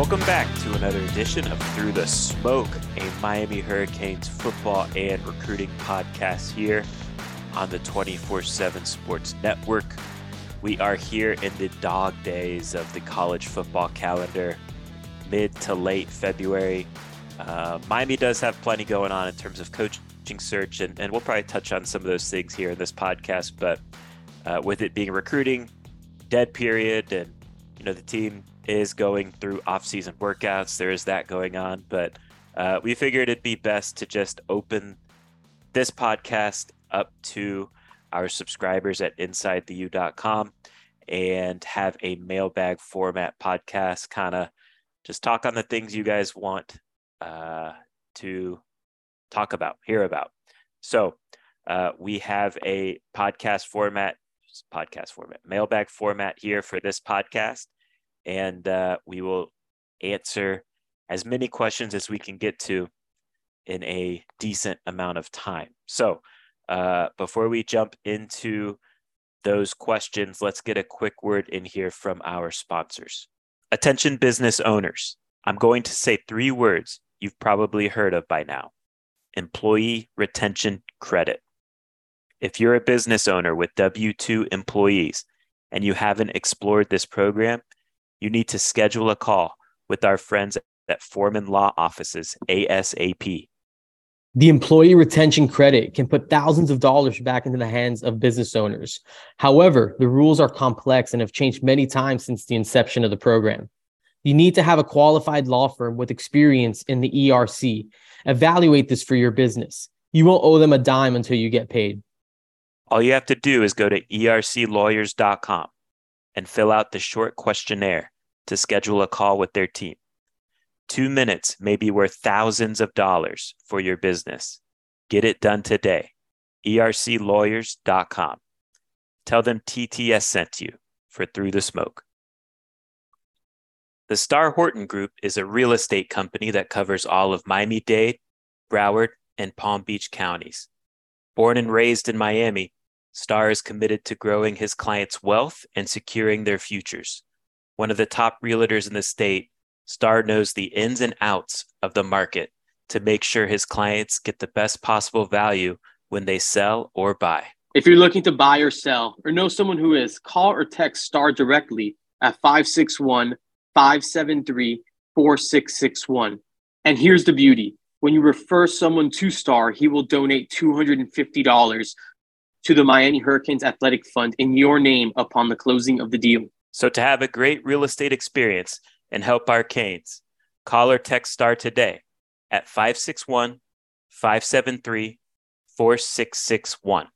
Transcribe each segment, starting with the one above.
Welcome back to another edition of Through the Smoke, a Miami Hurricanes football and recruiting podcast here on the 24 7 Sports Network. We are here in the dog days of the college football calendar, mid to late February. Uh, Miami does have plenty going on in terms of coaching search, and, and we'll probably touch on some of those things here in this podcast. But uh, with it being recruiting, dead period, and you know the team is going through off-season workouts. There is that going on, but uh, we figured it'd be best to just open this podcast up to our subscribers at InsideTheU.com and have a mailbag format podcast, kind of just talk on the things you guys want uh, to talk about, hear about. So uh, we have a podcast format, podcast format, mailbag format here for this podcast and uh, we will answer as many questions as we can get to in a decent amount of time. So, uh, before we jump into those questions, let's get a quick word in here from our sponsors. Attention, business owners. I'm going to say three words you've probably heard of by now employee retention credit. If you're a business owner with W 2 employees and you haven't explored this program, you need to schedule a call with our friends at Foreman Law Offices ASAP. The employee retention credit can put thousands of dollars back into the hands of business owners. However, the rules are complex and have changed many times since the inception of the program. You need to have a qualified law firm with experience in the ERC. Evaluate this for your business. You won't owe them a dime until you get paid. All you have to do is go to erclawyers.com and fill out the short questionnaire to schedule a call with their team. Two minutes may be worth thousands of dollars for your business. Get it done today. ERClawyers.com. Tell them TTS sent you for Through the Smoke. The Starr Horton Group is a real estate company that covers all of Miami Dade, Broward, and Palm Beach counties. Born and raised in Miami, Starr is committed to growing his clients' wealth and securing their futures. One of the top realtors in the state, Starr knows the ins and outs of the market to make sure his clients get the best possible value when they sell or buy. If you're looking to buy or sell or know someone who is, call or text Starr directly at 561 573 4661. And here's the beauty when you refer someone to Starr, he will donate $250 to the Miami Hurricanes Athletic Fund in your name upon the closing of the deal. So, to have a great real estate experience and help our Canes, call or text STAR today at 561 573 4661.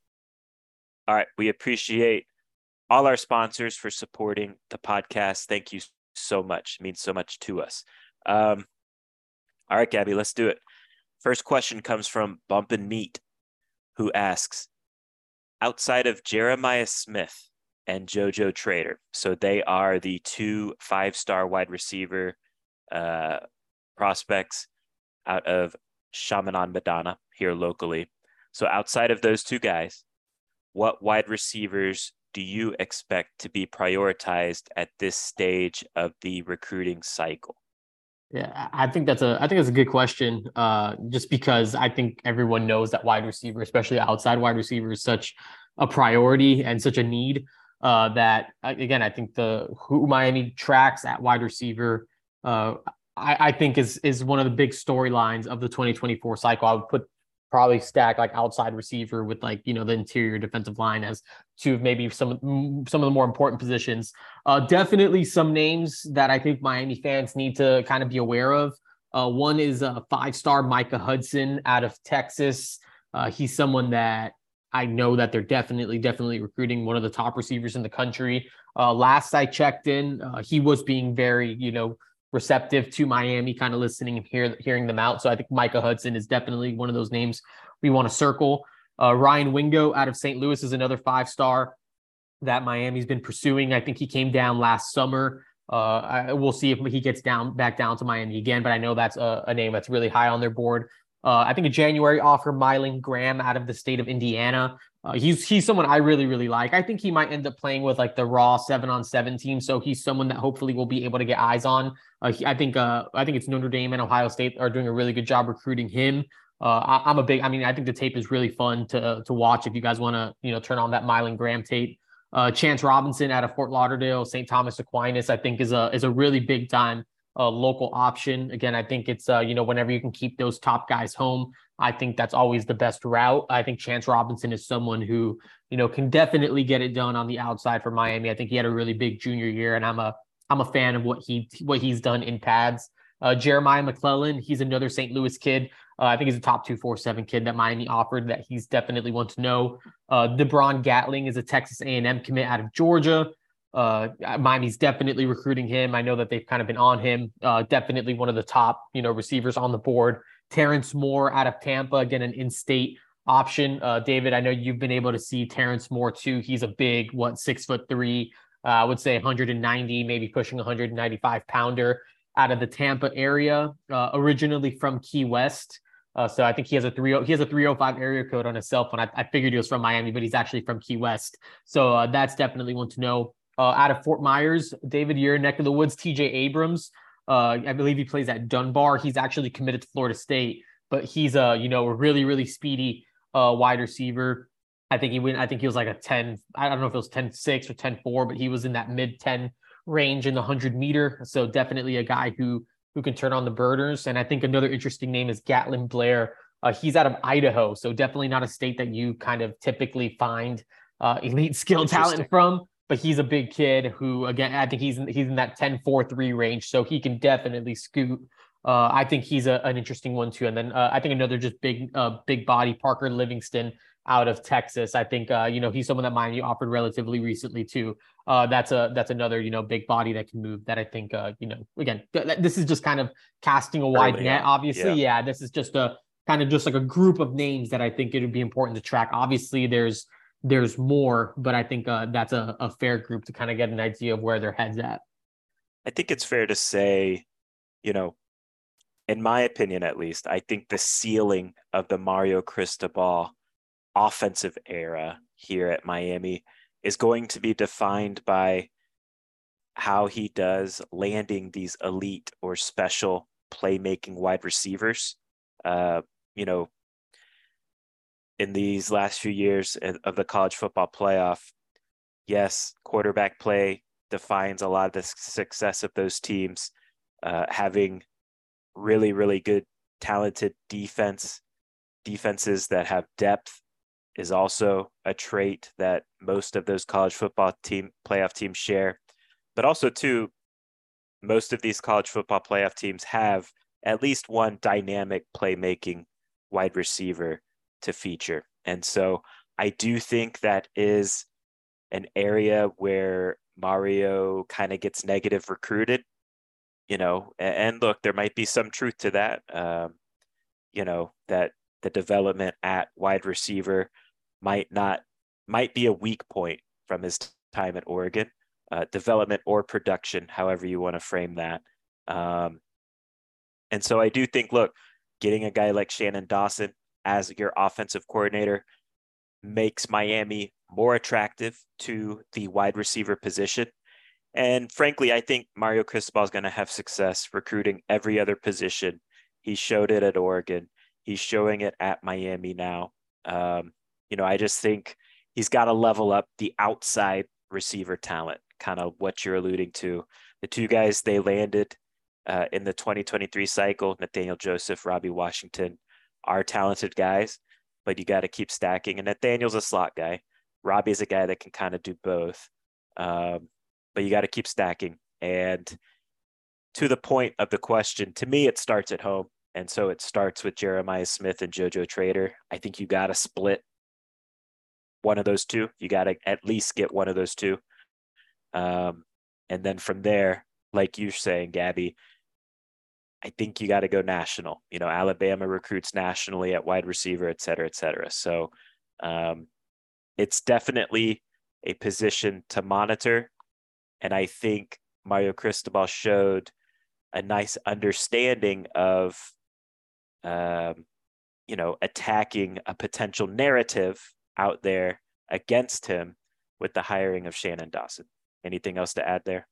All right. We appreciate all our sponsors for supporting the podcast. Thank you so much. It means so much to us. Um, all right, Gabby, let's do it. First question comes from Bump and Meat, who asks outside of Jeremiah Smith and JoJo Trader. So they are the two five star wide receiver uh, prospects out of Chaminade Madonna here locally. So outside of those two guys, what wide receivers do you expect to be prioritized at this stage of the recruiting cycle? Yeah, I think that's a I think that's a good question. Uh, just because I think everyone knows that wide receiver, especially outside wide receiver, is such a priority and such a need. uh, that again, I think the who Miami tracks at wide receiver, uh, I, I, think is is one of the big storylines of the 2024 cycle. I would put probably stack like outside receiver with like you know the interior defensive line as two of maybe some some of the more important positions. Uh, definitely some names that I think Miami fans need to kind of be aware of. Uh, one is a five star Micah Hudson out of Texas. Uh, he's someone that I know that they're definitely, definitely recruiting one of the top receivers in the country. Uh, last I checked in, uh, he was being very, you know, receptive to Miami, kind of listening and hear, hearing them out. So I think Micah Hudson is definitely one of those names we want to circle. Uh, Ryan Wingo out of St. Louis is another five star that Miami's been pursuing. I think he came down last summer. Uh, I, we'll see if he gets down back down to Miami again, but I know that's a, a name that's really high on their board. Uh, I think a January offer, Mylan Graham out of the state of Indiana. Uh, he's he's someone I really really like. I think he might end up playing with like the raw seven on seven team. So he's someone that hopefully we'll be able to get eyes on. Uh, he, I think uh, I think it's Notre Dame and Ohio State are doing a really good job recruiting him. Uh, I, am a big. I mean, I think the tape is really fun to to watch. If you guys want to, you know, turn on that Mylan Graham tape. Uh, Chance Robinson out of Fort Lauderdale, St. Thomas Aquinas, I think is a is a really big time uh, local option. Again, I think it's uh, you know whenever you can keep those top guys home, I think that's always the best route. I think Chance Robinson is someone who you know can definitely get it done on the outside for Miami. I think he had a really big junior year, and I'm a I'm a fan of what he what he's done in pads. Uh, Jeremiah McClellan, he's another St. Louis kid. Uh, I think he's a top two four seven kid that Miami offered that he's definitely one to know. Uh, DeBron Gatling is a Texas A&M commit out of Georgia. Uh, Miami's definitely recruiting him. I know that they've kind of been on him. Uh, definitely one of the top, you know, receivers on the board. Terrence Moore out of Tampa, again, an in-state option. Uh, David, I know you've been able to see Terrence Moore too. He's a big, what, six foot three, uh, I would say 190, maybe pushing 195 pounder out of the Tampa area, uh, originally from Key West. Uh, so I think he has a three he has a 305 area code on his cell phone. I, I, figured he was from Miami, but he's actually from Key West. So that's definitely one to know uh, out of Fort Myers, David, your neck of the woods, TJ Abrams. Uh, I believe he plays at Dunbar. He's actually committed to Florida State, but he's a you know a really really speedy uh, wide receiver. I think he went. I think he was like a ten. I don't know if it was 10-6 or 10-4, but he was in that mid ten range in the hundred meter. So definitely a guy who who can turn on the birders. And I think another interesting name is Gatlin Bair. Uh, he's out of Idaho, so definitely not a state that you kind of typically find uh, elite skill talent from but he's a big kid who, again, I think he's in, he's in that 10 4 3 range. So he can definitely scoot. Uh, I think he's a, an interesting one too. And then uh, I think another just big, uh, big body, Parker Livingston out of Texas. I think, uh, you know, he's someone that Miami offered relatively recently too. Uh, that's a, that's another, you know, big body that can move that I think, uh, you know, again, this is just kind of casting a wide Early net, on. obviously. Yeah. yeah. This is just a kind of just like a group of names that I think it would be important to track. Obviously there's, there's more, but I think uh, that's a, a fair group to kind of get an idea of where their heads at. I think it's fair to say, you know, in my opinion at least, I think the ceiling of the Mario Cristobal offensive era here at Miami is going to be defined by how he does landing these elite or special playmaking wide receivers. Uh, you know, in these last few years of the college football playoff, yes, quarterback play defines a lot of the success of those teams. Uh, having really, really good, talented defense, defenses that have depth is also a trait that most of those college football team playoff teams share. But also, too, most of these college football playoff teams have at least one dynamic playmaking wide receiver to feature. And so I do think that is an area where Mario kind of gets negative recruited, you know, and, look, there might be some truth to that. Um, you know, that the development at wide receiver might not, might be a weak point from his time at Oregon, uh, development or production, however you want to frame that. Um, and so I do think, look, getting a guy like Shannon Dawson, as your offensive coordinator makes Miami more attractive to the wide receiver position. And frankly, I think Mario Cristobal is going to have success recruiting every other position. He showed it at Oregon. He's showing it at Miami now. Um, you know, I just think he's got to level up the outside receiver talent, kind of what you're alluding to. The two guys they landed uh, in the 2023 cycle, Nathaniel Joseph, Robbie Washington, are talented guys, but you got to keep stacking. And Nathaniel's a slot guy. Robbie's a guy that can kind of do both. Um, but you got to keep stacking. And to the point of the question, to me, it starts at home. And so it starts with Jeremiah Smith and JoJo Trader. I think you got to split one of those two. You got to at least get one of those two. Um, and then from there, like you're saying, Gabby, I think you got to go national. You know, Alabama recruits nationally at wide receiver, et cetera, et cetera. So um, it's definitely a position to monitor. And I think Mario Cristobal showed a nice understanding of, um, you know, attacking a potential narrative out there against him with the hiring of Shannon Dawson. Anything else to add there?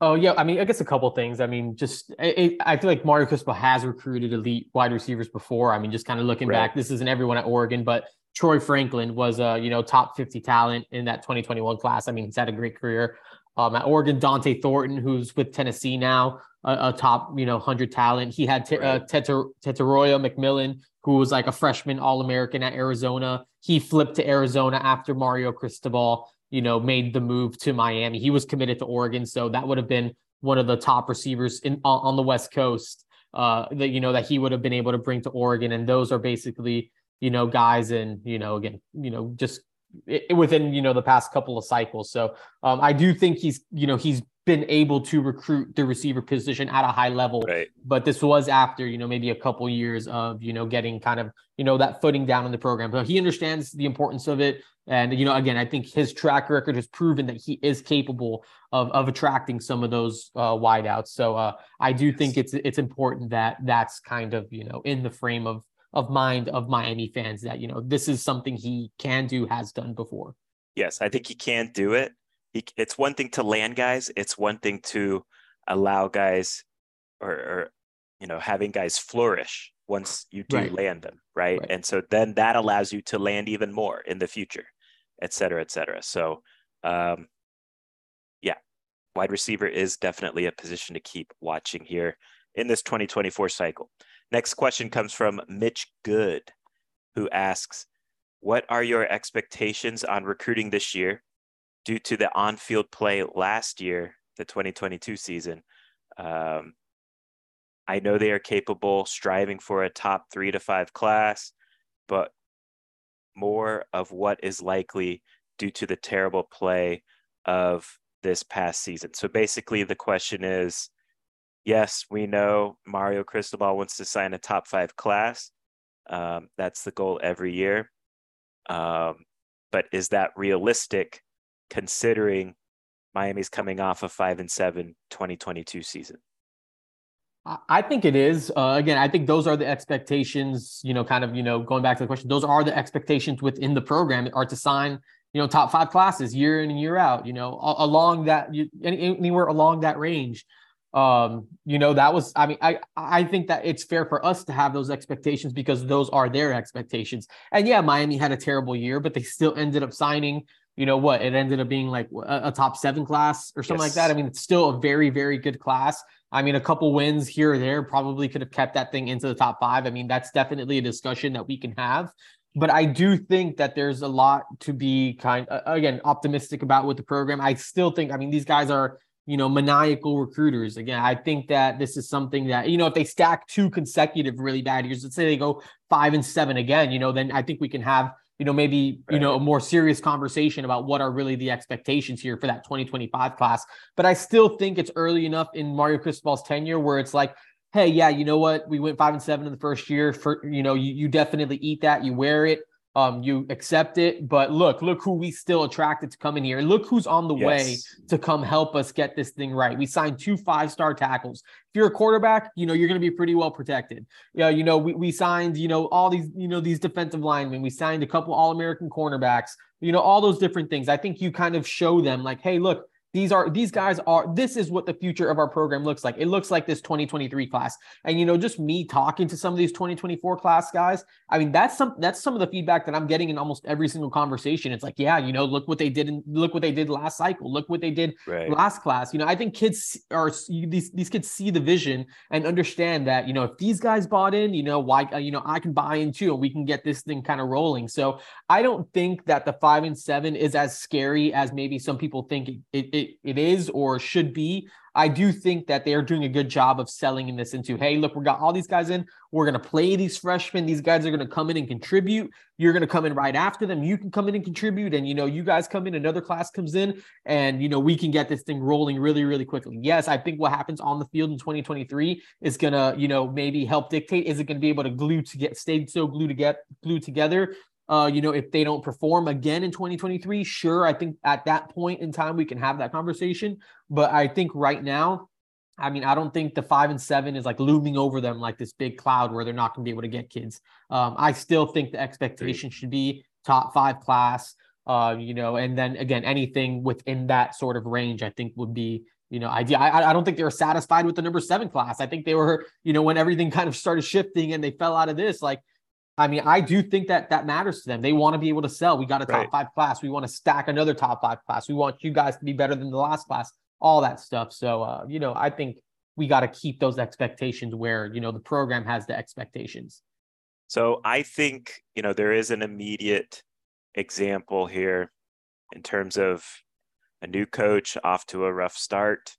Oh yeah, I mean, I guess a couple things. I mean, just it, I feel like Mario Cristobal has recruited elite wide receivers before. I mean, just kind of looking right. back, this isn't everyone at Oregon, but Troy Franklin was a you know top 50 talent in that 2021 class. I mean, he's had a great career um, at Oregon. Dont'e Thornton, who's with Tennessee now, a, a top you know 100 talent. He had t- uh, Tetairoa McMillan, who was like a freshman All American at Arizona. He flipped to Arizona after Mario Cristobal you know, made the move to Miami. He was committed to Oregon, so that would have been one of the top receivers in on the West Coast uh, that you know that he would have been able to bring to Oregon. And those are basically you know guys and you know again you know just within you know the past couple of cycles. So um, I do think he's you know he's been able to recruit the receiver position at a high level. Right. But this was after, you know, maybe a couple years of, you know, getting kind of, you know, that footing down in the program. So he understands the importance of it. And, you know, again, I think his track record has proven that he is capable of, of attracting some of those uh, wideouts. So uh, I do think it's it's important that that's kind of, you know, in the frame of of mind of Miami fans that, you know, this is something he can do, has done before. Yes, I think he can do it he, it's one thing to land guys. It's one thing to allow guys or, or you know, having guys flourish once you do right. land them. Right? right. And so then that allows you to land even more in the future, et cetera, et cetera. So, um, yeah, wide receiver is definitely a position to keep watching here in this 2024 cycle. Next question comes from Mitch Good, who asks, What are your expectations on recruiting this year? due to the on-field play last year, the 2022 season. Um, I know they are capable, striving for a top three to five class, but more of what is likely due to the terrible play of this past season. So basically, the question is yes, we know Mario Cristobal wants to sign a top five class. Um, that's the goal every year. Um, but is that realistic considering Miami's coming off a five and seven 2022 season? I think it is. Uh, again, I think those are the expectations, you know, kind of, you know, going back to the question, those are the expectations within the program are to sign, you know, top five classes year in and year out, you know, along that, anywhere along that range. Um, you know, that was, I mean, I, I think that it's fair for us to have those expectations because those are their expectations. And yeah, Miami had a terrible year, but they still ended up signing, you know what it ended up being like a, a top seven class or something yes. like that i mean it's still a very very good class i mean a couple wins here or there probably could have kept that thing into the top five. I mean that's definitely a discussion that we can have. But i do think that there's a lot to be kind uh, again optimistic about with the program. I still think i mean these guys are you know maniacal recruiters. Again i think that this is something that you know if they stack two consecutive really bad years let's say they go five and seven again you know then i think we can have you know, maybe, right. you know, a more serious conversation about what are really the expectations here for that 2025 class. But I still think it's early enough in Mario Cristobal's tenure where it's like, hey, yeah, you know what? We went five and seven in the first year. For you know, you, you definitely eat that, you wear it um, you accept it. But look, look who we still attracted to come in here. Look who's on the yes. way to come help us get this thing right. We signed two five-star tackles. If you're a quarterback, you know, you're going to be pretty well protected. Yeah, you know, we, we signed, you know, all these, you know, these defensive linemen. We signed a couple all-American cornerbacks, you know, all those different things. I think you kind of show them like, hey, look, these are these guys are this is what the future of our program looks like. It looks like this 2023 class. And you know, just me talking to some of these 2024 class guys, I mean, that's some that's some of the feedback that I'm getting in almost every single conversation. It's like, yeah, you know, look what they did and look what they did last cycle. Look what they did right. last class. You know, I think kids are these these kids see the vision and understand that, you know, if these guys bought in, you know, why uh, you know, I can buy in too and we can get this thing kind of rolling. So, I don't think that the 5 and 7 is as scary as maybe some people think it, it it, it is or should be. I do think that they are doing a good job of selling in this into, hey, look, we got all these guys in. We're going to play these freshmen. These guys are going to come in and contribute. You're going to come in right after them. You can come in and contribute. And, you know, you guys come in, another class comes in, and, you know, we can get this thing rolling really, really quickly. Yes, I think what happens on the field in 2023 is going to, you know, maybe help dictate. Is it going to be able to glue to get, stay so glued to get glued together uh, you know, if they don't perform again in 2023, sure, I think at that point in time we can have that conversation. But I think right now, I mean, I don't think the five and seven is like looming over them like this big cloud where they're not going to be able to get kids. Um, I still think the expectation should be top five class. Uh, you know, and then again, anything within that sort of range, I think would be you know, idea. I, I don't think they were satisfied with the number seven class. I think they were, you know, when everything kind of started shifting and they fell out of this, like I mean, I do think that that matters to them. They want to be able to sell. We got a top right. five class. We want to stack another top five class. We want you guys to be better than the last class. All that stuff. So, uh, you know, I think we got to keep those expectations where you know the program has the expectations. So I think you know there is an immediate example here in terms of a new coach off to a rough start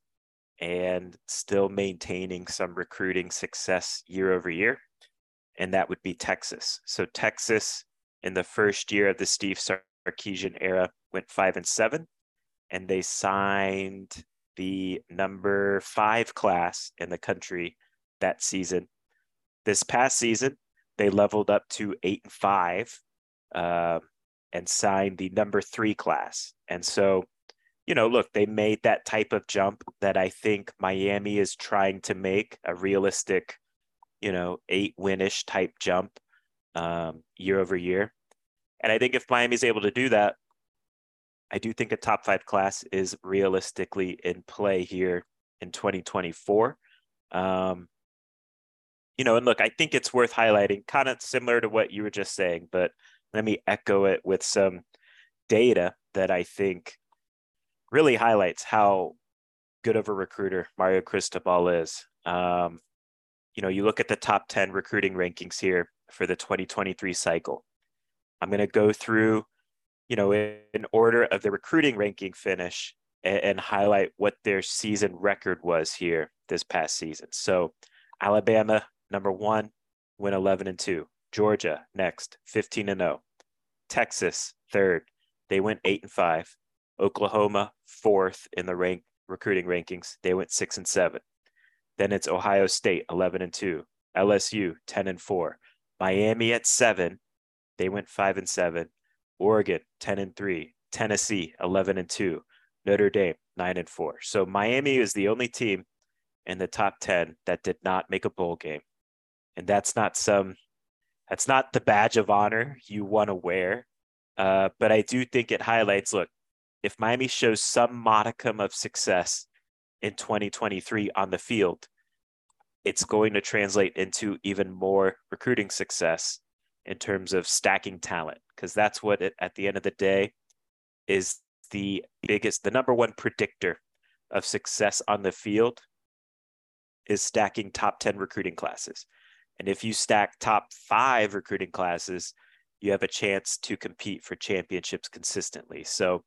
and still maintaining some recruiting success year over year and that would be Texas. So Texas in the first year of the Steve Sarkisian era went five and seven, and they signed the number five class in the country that season. This past season, they leveled up to eight and five uh, and signed the number three class. And so, you know, look, they made that type of jump that I think Miami is trying to make a realistic you know, eight winish type jump um, year over year. And I think if Miami's able to do that, I do think a top five class is realistically in play here in 2024. Um, you know, and look, I think it's worth highlighting, kind of similar to what you were just saying, but let me echo it with some data that I think really highlights how good of a recruiter Mario Cristobal is. Um, you know, you look at the top 10 recruiting rankings here for the 2023 cycle. I'm going to go through, you know, in order of the recruiting ranking finish and, and highlight what their season record was here this past season. So, Alabama, number one, went 11 and 2. Georgia, next, 15 and 0. Texas, third, they went 8 and 5. Oklahoma, fourth in the rank recruiting rankings, they went 6 and 7. Then it's Ohio State 11 and 2, LSU 10 and 4, Miami at 7, they went 5 and 7, Oregon 10 and 3, Tennessee 11 and 2, Notre Dame 9 and 4. So Miami is the only team in the top 10 that did not make a bowl game. And that's not some that's not the badge of honor you want to wear. Uh, but I do think it highlights look, if Miami shows some modicum of success in 2023 on the field, it's going to translate into even more recruiting success in terms of stacking talent, because that's what it, at the end of the day is the biggest, the number one predictor of success on the field is stacking top 10 recruiting classes. And if you stack top five recruiting classes, you have a chance to compete for championships consistently. So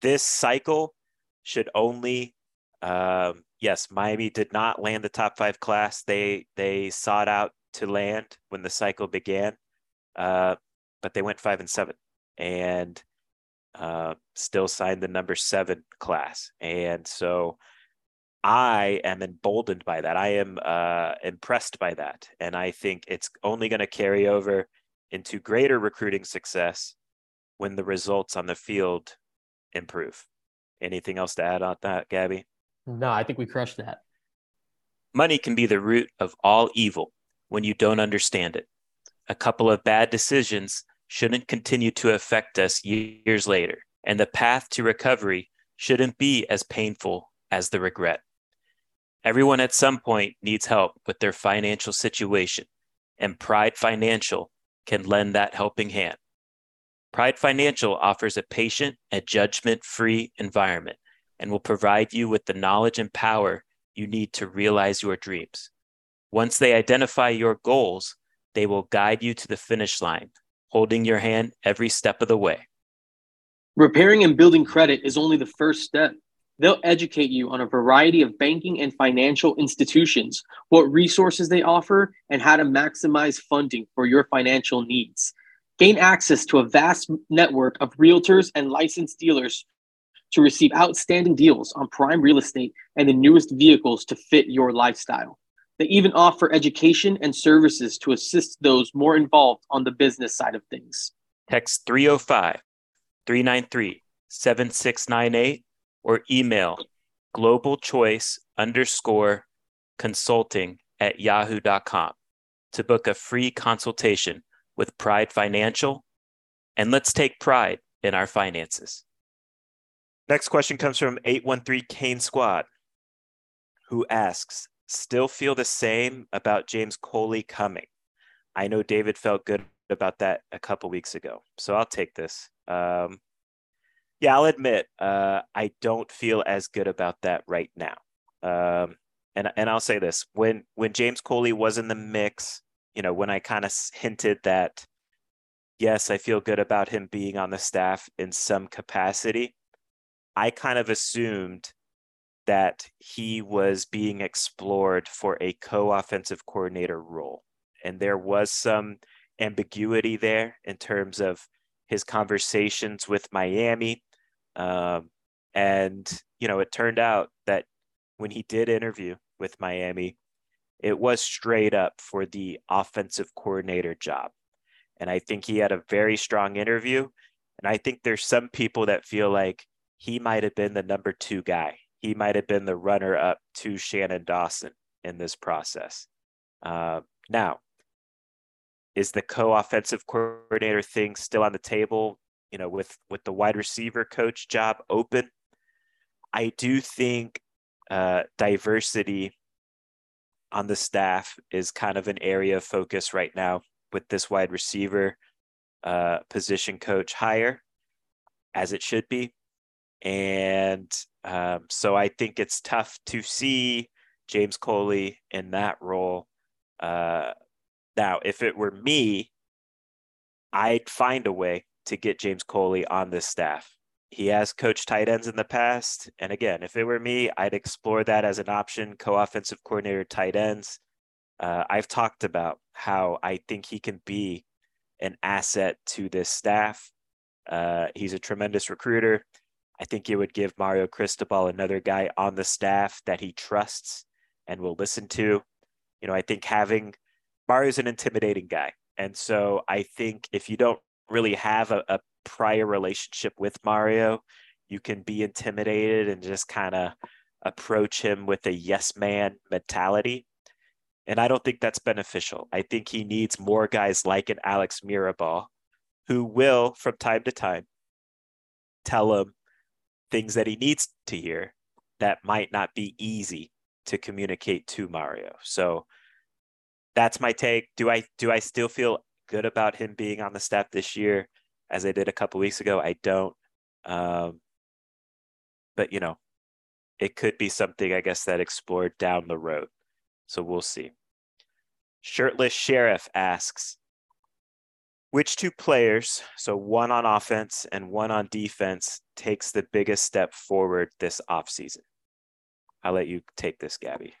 this cycle should only um, yes, Miami did not land the top five class. They they sought out to land when the cycle began, uh, but they went five and seven, and uh, still signed the number seven class. And so, I am emboldened by that. I am uh, impressed by that, and I think it's only going to carry over into greater recruiting success when the results on the field improve. Anything else to add on that, Gabby? No, I think we crushed that. Money can be the root of all evil when you don't understand it. A couple of bad decisions shouldn't continue to affect us years later, and the path to recovery shouldn't be as painful as the regret. Everyone at some point needs help with their financial situation, and Pride Financial can lend that helping hand. Pride Financial offers a patient and judgment free environment and will provide you with the knowledge and power you need to realize your dreams. Once they identify your goals, they will guide you to the finish line, holding your hand every step of the way. Repairing and building credit is only the first step. They'll educate you on a variety of banking and financial institutions, what resources they offer, and how to maximize funding for your financial needs. Gain access to a vast network of realtors and licensed dealers to receive outstanding deals on prime real estate and the newest vehicles to fit your lifestyle. They even offer education and services to assist those more involved on the business side of things. Text 305 393 7698 or email global choice underscore consulting at yahoo.com to book a free consultation with Pride Financial. And let's take pride in our finances. Next question comes from 813 Kane Squad, who asks Still feel the same about James Coley coming? I know David felt good about that a couple weeks ago, so I'll take this. Um, yeah, I'll admit uh, I don't feel as good about that right now. Um, and and I'll say this: when when James Coley was in the mix, you know, when I kind of hinted that, yes, I feel good about him being on the staff in some capacity. I kind of assumed that he was being explored for a co-offensive coordinator role, and there was some ambiguity there in terms of his conversations with Miami. Um, and, you know, it turned out that when he did interview with Miami, it was straight up for the offensive coordinator job. And I think he had a very strong interview. And I think there's some people that feel like he might have been the number two guy. He might have been the runner up to Shannon Dawson in this process. Uh, now, is the co-offensive coordinator thing still on the table? You know, with with the wide receiver coach job open, I do think uh, diversity on the staff is kind of an area of focus right now with this wide receiver uh, position coach hire, as it should be. And um, so I think it's tough to see James Coley in that role. Uh, now, if it were me, I'd find a way to get James Coley on this staff. He has coached tight ends in the past. And again, if it were me, I'd explore that as an option co offensive coordinator, tight ends. Uh, I've talked about how I think he can be an asset to this staff. Uh, he's a tremendous recruiter. I think it would give Mario Cristobal another guy on the staff that he trusts and will listen to. You know, I think having Mario's an intimidating guy. And so I think if you don't really have a, a prior relationship with Mario, you can be intimidated and just kind of approach him with a yes man mentality. And I don't think that's beneficial. I think he needs more guys like an Alex Mirabal who will, from time to time, tell him things that he needs to hear that might not be easy to communicate to Mario. So that's my take. Do I do I still feel good about him being on the staff this year as I did a couple weeks ago? I don't. Um, but you know, it could be something I guess that explored down the road. So we'll see. Shirtless Sheriff asks, which two players, so one on offense and one on defense, takes the biggest step forward this offseason? I'll let you take this, Gabby.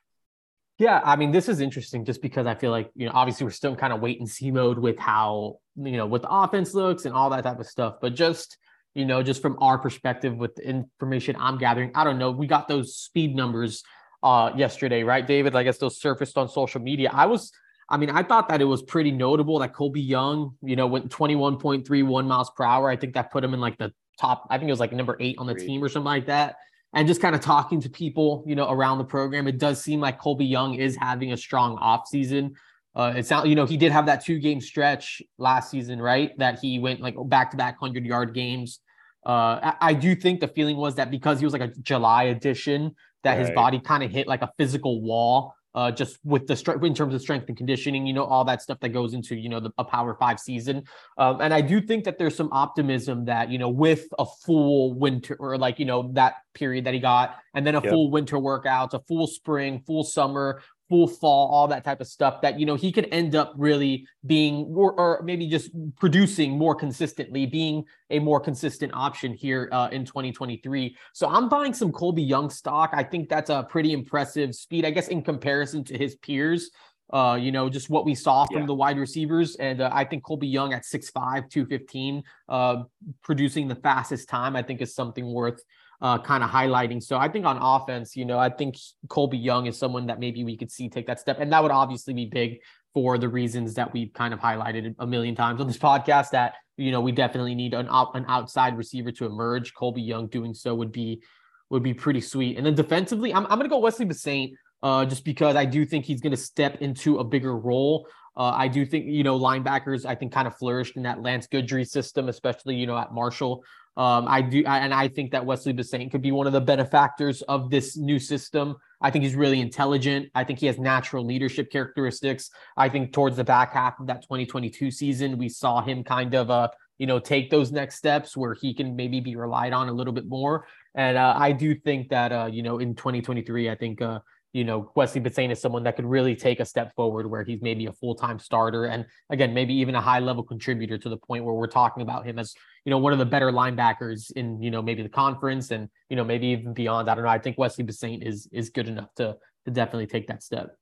Yeah, I mean, this is interesting just because I feel like, you know, obviously we're still in kind of wait and see mode with how, you know, what the offense looks and all that type of stuff. But just, you know, just from our perspective with the information I'm gathering, I don't know. We got those speed numbers uh yesterday, right, David? I guess those surfaced on social media. I was, I mean, I thought that it was pretty notable that Colby Young, you know, went 21.31 miles per hour. I think that put him in like the top, I think it was like number eight on the team or something like that and just kind of talking to people, you know, around the program, it does seem like Colby Young is having a strong off season. Uh, it sounds, you know, he did have that two game stretch last season, right? That he went like back to back hundred yard games. Uh, I, I, do think the feeling was that because he was like a July edition, that right. his body kind of hit like a physical wall uh, just with the strength in terms of strength and conditioning, you know, all that stuff that goes into, you know, the, a power five season. Um, and I do think that there's some optimism that, you know, with a full winter or like, you know, that period that he got, and then a yep. full winter workouts, a full spring, full summer, full fall, all that type of stuff that, you know, he could end up really being or, or maybe just producing more consistently, being a more consistent option here uh, in 2023. So I'm buying some Colby Young stock. I think that's a pretty impressive speed, I guess, in comparison to his peers. Uh, you know, just what we saw from yeah. the wide receivers. And uh, I think Colby Young at 6'5, 215, uh, producing the fastest time, I think is something worth uh, kind of highlighting. So I think on offense, you know, I think Colby Young is someone that maybe we could see take that step. And that would obviously be big for the reasons that we've kind of highlighted a million times on this podcast that, you know, we definitely need an, an outside receiver to emerge. Colby Young doing so would be would be pretty sweet. And then defensively, I'm, I'm going to go Wesley Bissainthe uh, just because I do think he's going to step into a bigger role. Uh, I do think, you know, linebackers, I think kind of flourished in that Lance Guidry system, especially, you know, at Marshall. Um, I do, and I think that Wesley Bissainthe could be one of the benefactors of this new system. I think he's really intelligent. I think he has natural leadership characteristics. I think towards the back half of that 2022 season, we saw him kind of, uh, you know, take those next steps where he can maybe be relied on a little bit more. And uh, I do think that, uh, you know, in 2023, I think uh, you know, Wesley Bissainthe is someone that could really take a step forward where he's maybe a full-time starter and again, maybe even a high-level contributor to the point where we're talking about him as, you know, one of the better linebackers in, you know, maybe the conference and, you know, maybe even beyond. I don't know. I think Wesley Bissainthe is is good enough to to definitely take that step.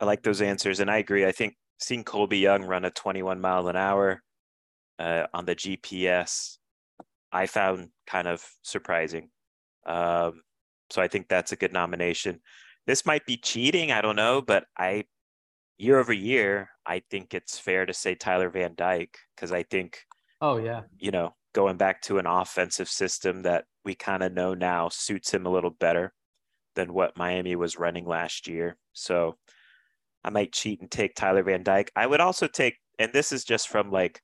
I like those answers and I agree. I think seeing Colby Young run a 21 mile an hour uh, on the GPS, I found kind of surprising. Um, so I think that's a good nomination. This might be cheating, I don't know, but I year over year, I think it's fair to say Tyler Van Dyke because I think oh yeah, you know, going back to an offensive system that we kind of know now suits him a little better than what Miami was running last year. So I might cheat and take Tyler Van Dyke. I would also take, and this is just from like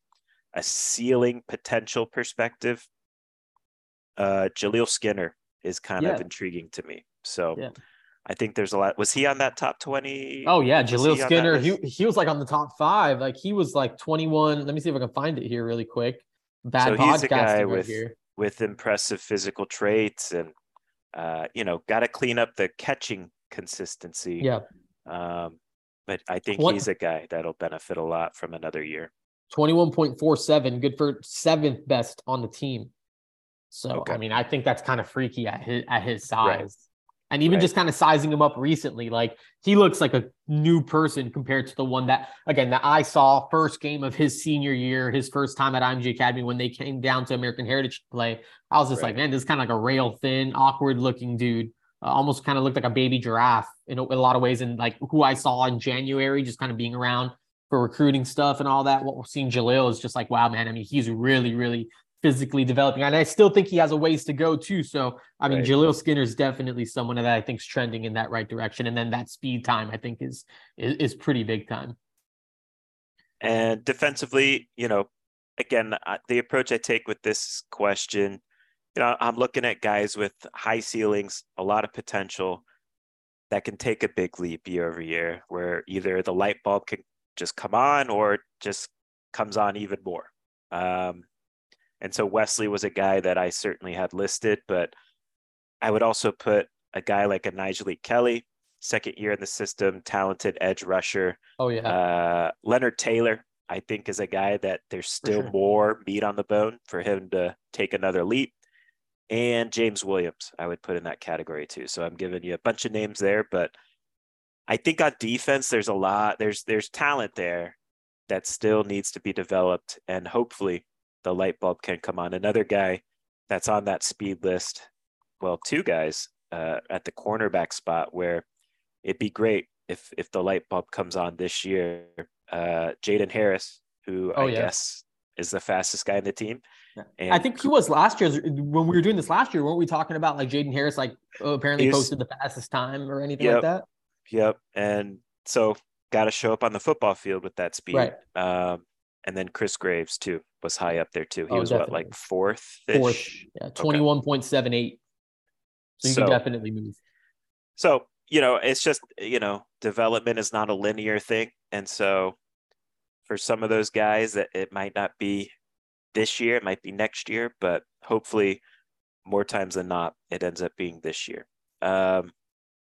a ceiling potential perspective, uh, Jaleel Skinner is kind yeah. of intriguing to me. So yeah. I think there's a lot. Was he on that top 20? Oh yeah, Jaleel he Skinner. He he was like on the top five. Like he was like 21. Let me see if I can find it here really quick. Bad so he's a guy right with here. with impressive physical traits and uh, you know, got to clean up the catching consistency. Yeah. Um, but I think what? he's a guy that'll benefit a lot from another year. 21.47, good for seventh best on the team. So okay. I mean, I think that's kind of freaky at his at his size. Right. And even right. just kind of sizing him up recently, like he looks like a new person compared to the one that again that I saw first game of his senior year, his first time at IMG Academy when they came down to American Heritage to play. I was just right. like, man, this is kind of like a rail thin, awkward looking dude. Uh, almost kind of looked like a baby giraffe in a, in a lot of ways. And like who I saw in January, just kind of being around for recruiting stuff and all that. What we're seeing Jaleel is just like, wow, man. I mean, he's really, really physically developing. And I still think he has a ways to go too. So I mean, right. Jaleel Skinner is definitely someone that I think is trending in that right direction. And then that speed time I think is is, is pretty big time. And defensively, you know, again, the approach I take with this question, you know, I'm looking at guys with high ceilings, a lot of potential that can take a big leap year over year, where either the light bulb can just come on or just comes on even more. Um, and so Wesley was a guy that I certainly had listed, but I would also put a guy like a Nyjalik Kelly, second year in the system, talented edge rusher. Oh yeah. Uh, Leonard Taylor, I think, is a guy that there's still sure. more meat on the bone for him to take another leap. And James Williams, I would put in that category too. So I'm giving you a bunch of names there, but I think on defense, there's a lot. There's there's talent there that still needs to be developed, and hopefully the light bulb can come on. Another guy that's on that speed list, well, two guys uh, at the cornerback spot where it'd be great if if the light bulb comes on this year. Uh, Jaden Harris, who oh, I yeah. guess is the fastest guy in the team. And I think he was last year when we were doing this last year. weren't we talking about like Jaden Harris, like oh, apparently posted the fastest time or anything yep, like that? Yep. And so got to show up on the football field with that speed. Right. Um, And then Chris Graves too was high up there too. He Oh, was definitely. what like fourth. Fourth, yeah, twenty one point seven eight. So you So- can definitely move. So, you know, it's just, you know, development is not a linear thing. And so for some of those guys that it might not be this year, it might be next year, but hopefully more times than not, it ends up being this year. Um,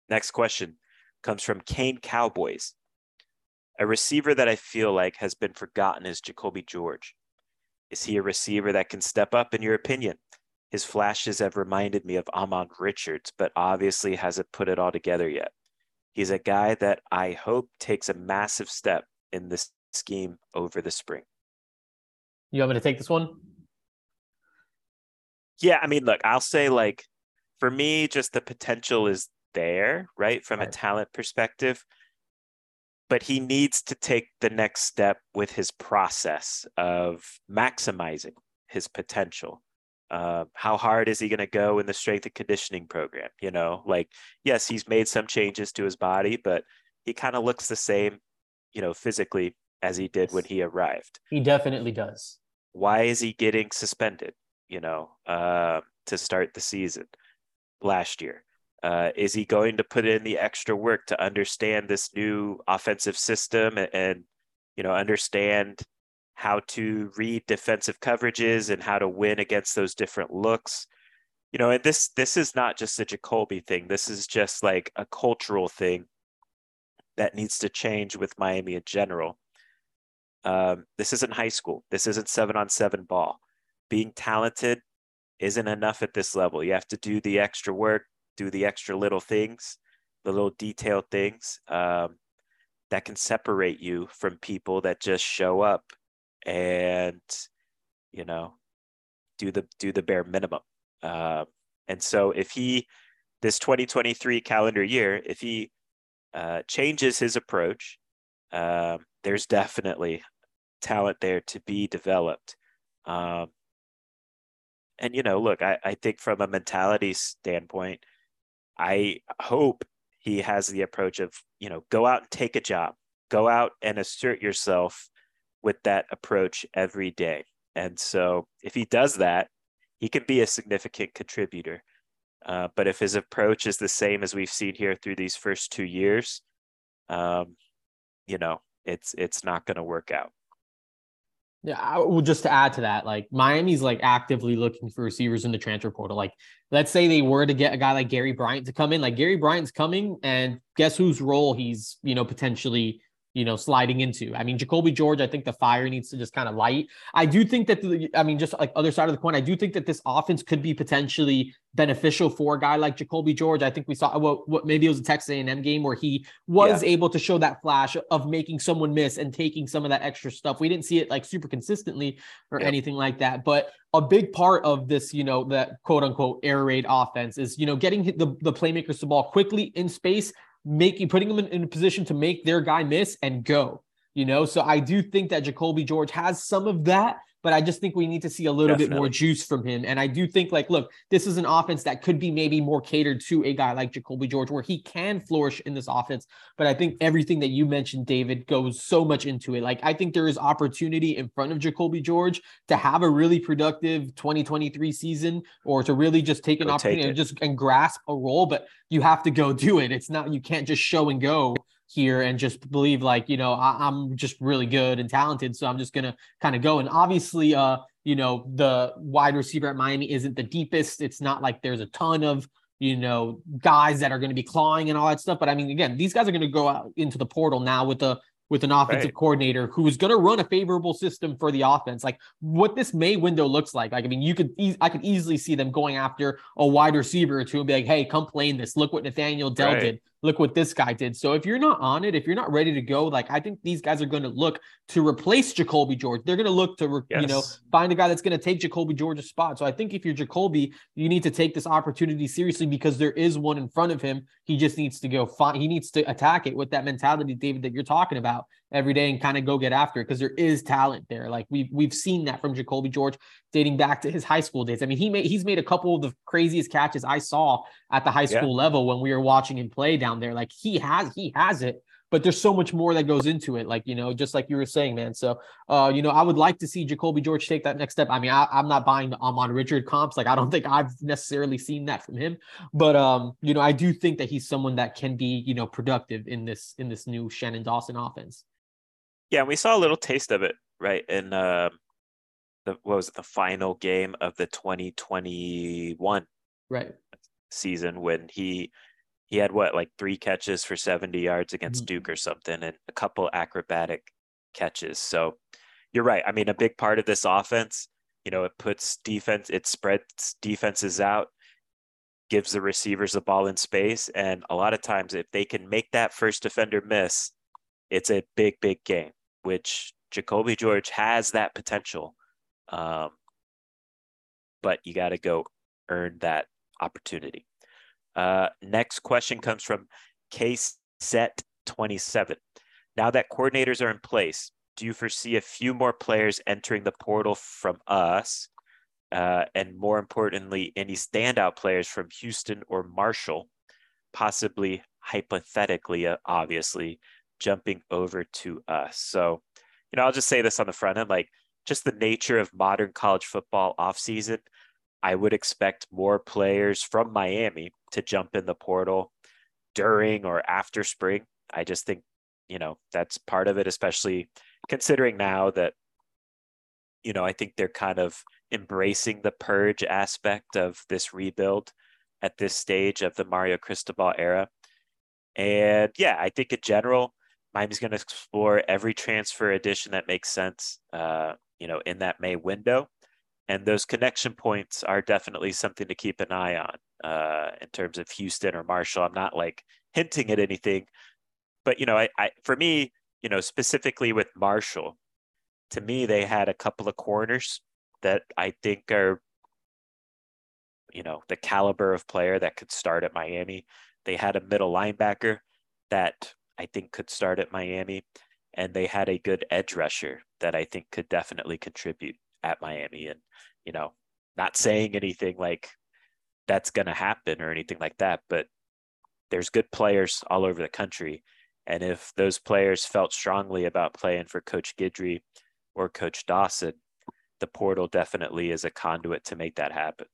next question comes from Kane Cowboys. A receiver that I feel like has been forgotten is Jacoby George. Is he a receiver that can step up, in your opinion? His flashes have reminded me of Ahmmon Richards, but obviously hasn't put it all together yet. He's a guy that I hope takes a massive step in this scheme over the spring. You want me to take this one? Yeah, I mean, look, I'll say like for me, just the potential is there, right? From a talent perspective. But he needs to take the next step with his process of maximizing his potential. Uh, how hard is he going to go in the strength and conditioning program? You know, like, yes, he's made some changes to his body, but he kind of looks the same, you know, physically as he did when he arrived He definitely does. why is he getting suspended you know uh, to start the season last year uh, is he going to put in the extra work to understand this new offensive system and, and you know understand how to read defensive coverages and how to win against those different looks you know and this this is not just a jacoby thing this is just like a cultural thing that needs to change with miami in general um, this isn't high school. This isn't seven on seven ball. Being talented isn't enough at this level. You have to do the extra work, do the extra little things, the little detailed things um, that can separate you from people that just show up and you know do the do the bare minimum. Um, and so if he this 2023 calendar year, if he uh, changes his approach, um, there's definitely talent there to be developed. Um, and you know, look, I, I think from a mentality standpoint, I hope he has the approach of, you know, go out and take a job, go out and assert yourself with that approach every day. And so if he does that, he can be a significant contributor. Uh, but if his approach is the same as we've seen here through these first two years, um, you know, it's it's not going to work out. Yeah, I, well, just to add to that, like Miami's like actively looking for receivers in the transfer portal. Like, let's say they were to get a guy like Gary Bryant to come in, like Gary Bryant's coming, and guess whose role he's you know potentially you know sliding into. I mean, Jacoby George, I think the fire needs to just kind of light. I do think that the, I mean, just like other side of the coin, I do think that this offense could be potentially beneficial for a guy like Jacoby George. I think we saw what, what maybe it was a Texas A&M game where he was able to show that flash of making someone miss and taking some of that extra stuff. We didn't see it like super consistently or Yep. anything like that, but a big part of this, you know, that quote unquote air raid offense is, you know, getting the, the playmakers the ball quickly in space, making putting them in, in a position to make their guy miss and go. You know, so I do think that Jacoby George has some of that, but I just think we need to see a little bit more juice from him. And I do think, like, look, this is an offense that could be maybe more catered to a guy like Jacoby George, where he can flourish in this offense. But I think everything that you mentioned, David, goes so much into it. Like, I think there is opportunity in front of Jacoby George to have a really productive 2023 season or to really just take an Go take opportunity and just and grasp a role. But you have to go do it. It's not, you can't just show and go here and just believe like you know I, i'm just really good and talented so i'm just gonna kind of go and obviously uh you know the wide receiver at miami isn't the deepest it's not like there's a ton of you know guys that are going to be clawing and all that stuff but i mean again these guys are going to go out into the portal now with a with an offensive Right. coordinator who is going to run a favorable system for the offense. Like what this May window looks like. Like I mean, you could e- I could easily see them going after a wide receiver or two and be like, "Hey, come play in this. Look what Nathaniel Dell Right. did. Look what this guy did." So if you're not on it, if you're not ready to go, like I think these guys are going to look to replace Jacoby George. They're going to look to re- you know find a guy that's going to take Jacoby George's spot. So I think if you're Jacoby, you need to take this opportunity seriously because there is one in front of him. He just needs to go find, he needs to attack it with that mentality, David, that you're talking about every day and kind of go get after it because there is talent there. Like we've we've seen that from Jacoby George dating back to his high school days. I mean, he made he's made a couple of the craziest catches I saw at the high Yeah. school level when we were watching him play down there. Like he has he has it but there's so much more that goes into it. Like, you know, just like you were saying, man. So, uh, you know, I would like to see Jacoby George take that next step. I mean, I, am not buying the Ahmmon Richard comps. Like, I don't think I've necessarily seen that from him, but, um, you know, I do think that he's someone that can be, you know, productive in this, in this new Shannon Dawson offense. Yeah. We saw a little taste of it, right? In, uh, the, what was it, the final game of the 2021 right season when he he had what like three catches for 70 yards against Mm-hmm. Duke or something and a couple acrobatic catches. So you're right. I mean, a big part of this offense, you know, it puts defense, it spreads defenses out, gives the receivers the ball in space. And a lot of times, if they can make that first defender miss, it's a big, big game, which Jacoby George has that potential. Um, but you got to go earn that opportunity. Uh, next question comes from Case Set 27. Now that coordinators are in place, do you foresee a few more players entering the portal from us? Uh, and more importantly, any standout players from Houston or Marshall, possibly hypothetically, uh, obviously, jumping over to us. So, you know, I'll just say this on the front end like, just the nature of modern college football offseason, I would expect more players from Miami to jump in the portal during or after spring. I just think, you know, that's part of it, especially considering now that, you know, I think they're kind of embracing the purge aspect of this rebuild at this stage of the Mario Cristobal era. And yeah, I think in general, Miami's going to explore every transfer addition that makes sense, uh, you know, in that May window and those connection points are definitely something to keep an eye on uh, in terms of Houston or Marshall. I'm not like hinting at anything, but you know, I, I for me, you know, specifically with Marshall, to me, they had a couple of corners that I think are, you know, the caliber of player that could start at Miami. They had a middle linebacker that I think could start at Miami, and they had a good edge rusher that I think could definitely contribute at Miami. And, you know, not saying anything like that's going to happen or anything like that, but there's good players all over the country. And if those players felt strongly about playing for Coach Guidry or Coach Dawson, the portal definitely is a conduit to make that happen.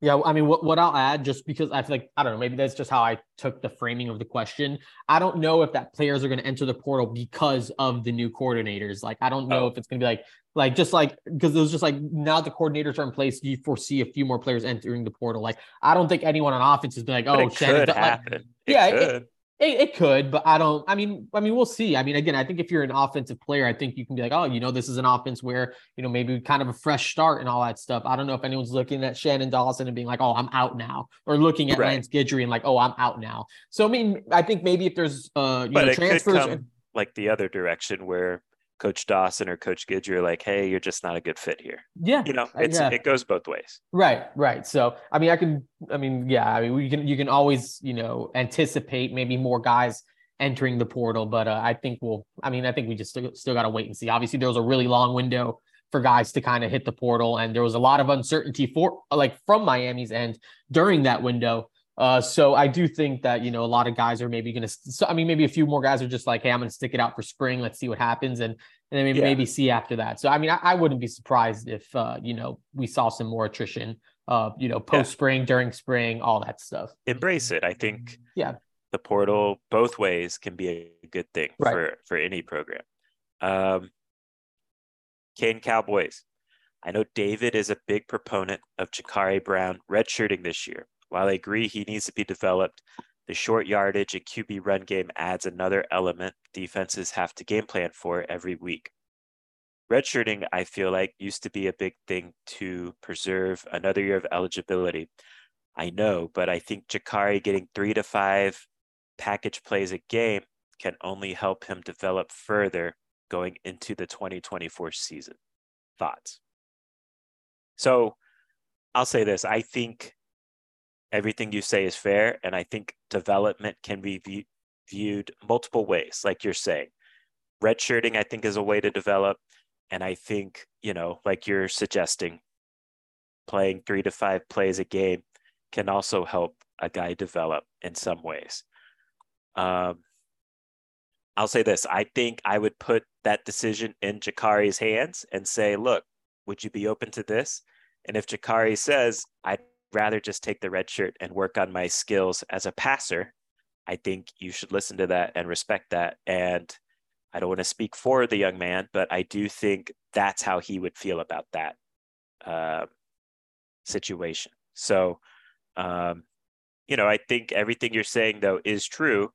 Yeah, I mean, what, what I'll add, just because I feel like, I don't know, maybe that's just how I took the framing of the question. I don't know if that players are going to enter the portal because of the new coordinators. Like, I don't know Oh. if it's going to be like, like, just like, because it was just like, now the coordinators are in place, do you foresee a few more players entering the portal? Like, I don't think anyone on offense has been like, But oh, it could like, happen. It yeah, could. It, it could, but I don't. I mean, I mean, we'll see. I mean, again, I think if you're an offensive player, I think you can be like, oh, you know, this is an offense where you know maybe kind of a fresh start and all that stuff. I don't know if anyone's looking at Shannon Dawson and being like, oh, I'm out now, or looking at Right. Lance Guidry and like, oh, I'm out now. So I mean, I think maybe if there's uh, you but know, it could transfers. come like the other direction where Coach Dawson or Coach are like, hey, you're just not a good fit here. yeah, You know, it's yeah. it goes both ways. Right, right. So, I mean, I can, I mean, yeah, I mean, we can, you can always, you know, anticipate maybe more guys entering the portal, but uh, I think we'll, I mean, I think we just still, still got to wait and see. Obviously, there was a really long window for guys to kind of hit the portal, and there was a lot of uncertainty for, like, from Miami's end during that window. Uh, so I do think that you know a lot of guys are maybe going to. So I mean, maybe a few more guys are just like, hey, I'm going to stick it out for spring. Let's see what happens, and and then maybe Yeah. maybe see after that. So I mean, I, I wouldn't be surprised if uh, you know we saw some more attrition. Uh, you know, post spring, during spring, all that stuff. Embrace it. I think Yeah. the portal both ways can be a good thing Right. for for any program. Um, Kane Cowboys. I know David is a big proponent of Jacurri Brown redshirting this year. While I agree he needs to be developed, the short yardage and QB run game adds another element defenses have to game plan for every week. Redshirting, I feel like, used to be a big thing to preserve another year of eligibility. I know, but I think Jacurri getting three to five package plays a game can only help him develop further going into the 2024 season. Thoughts? So I'll say this I think everything you say is fair, and I think development can be view- viewed multiple ways, like you're saying. Redshirting, I think, is a way to develop. And I think, you know, like you're suggesting, playing three to five plays a game can also help a guy develop in some ways. Um, I'll say this: I think I would put that decision in Jacurri's hands and say, "Look, would you be open to this?" And if Jacurri says, "I'd rather just take the red shirt and work on my skills as a passer," I think you should listen to that and respect that. And I don't want to speak for the young man, but I do think that's how he would feel about that uh, situation. So, um, you know, I think everything you're saying though is true.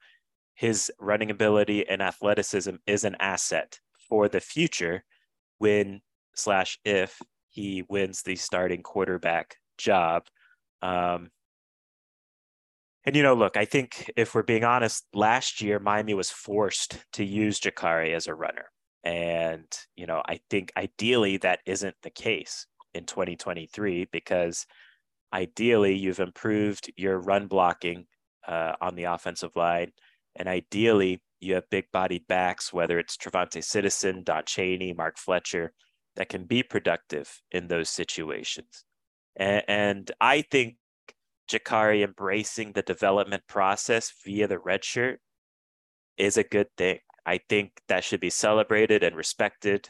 His running ability and athleticism is an asset for the future when slash if he wins the starting quarterback job. Um, and you know, look, I think if we're being honest, last year Miami was forced to use Jacurri as a runner. And, you know, I think ideally that isn't the case in 2023 because ideally you've improved your run blocking uh, on the offensive line. And ideally you have big bodied backs, whether it's TreVonte' Citizen, Don Chaney, Mark Fletcher, that can be productive in those situations. And, and I think Jacurri embracing the development process via the red shirt is a good thing. I think that should be celebrated and respected.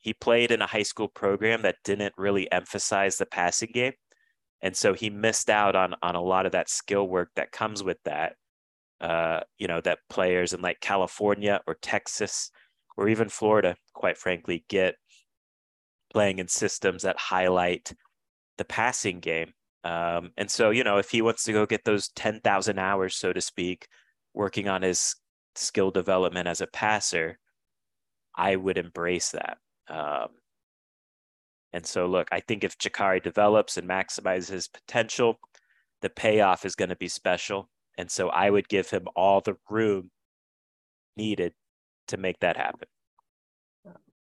He played in a high school program that didn't really emphasize the passing game. And so he missed out on, on a lot of that skill work that comes with that. Uh, you know, that players in like California or Texas or even Florida, quite frankly, get playing in systems that highlight the passing game. Um, and so, you know, if he wants to go get those 10,000 hours, so to speak, working on his skill development as a passer, I would embrace that. Um, and so, look, I think if Jacurri develops and maximizes his potential, the payoff is going to be special. And so I would give him all the room needed to make that happen.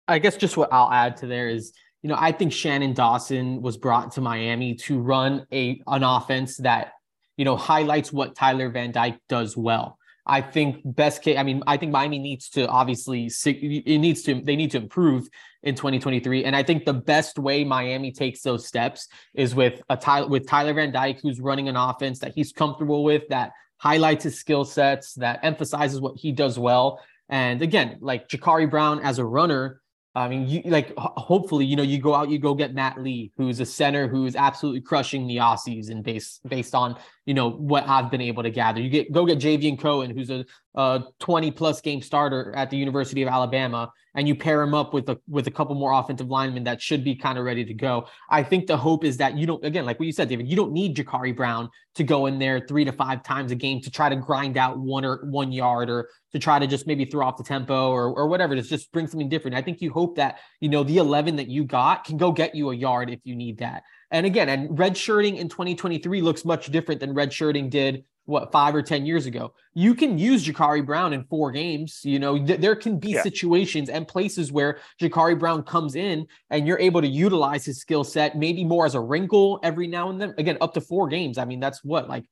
I guess just what I'll add to there is you know, I think Shannon Dawson was brought to Miami to run a an offense that, you know, highlights what Tyler Van Dyke does well. I think best case, I mean, I think Miami needs to obviously it needs to they need to improve in 2023. And I think the best way Miami takes those steps is with a Tyler with Tyler Van Dyke, who's running an offense that he's comfortable with, that highlights his skill sets, that emphasizes what he does well. And again, like Jacurri Brown as a runner, I mean, you like hopefully, you know, you go out, you go get Matt Lee, who's a center who's absolutely crushing the Aussies and based based on you know what I've been able to gather. You get go get Javion Cohen, who's a, a 20 plus game starter at the University of Alabama, and you pair him up with a with a couple more offensive linemen that should be kind of ready to go. I think the hope is that you don't again, like what you said, David, you don't need Jacurri Brown to go in there three to five times a game to try to grind out one or one yard or to try to just maybe throw off the tempo or or whatever to just bring something different. I think you hope that you know the 11 that you got can go get you a yard if you need that. And again, and redshirting in 2023 looks much different than redshirting did what five or ten years ago. You can use Jacurri Brown in four games. You know, th- there can be yeah. situations and places where Jacurri Brown comes in and you're able to utilize his skill set, maybe more as a wrinkle every now and then. Again, up to four games. I mean, that's what like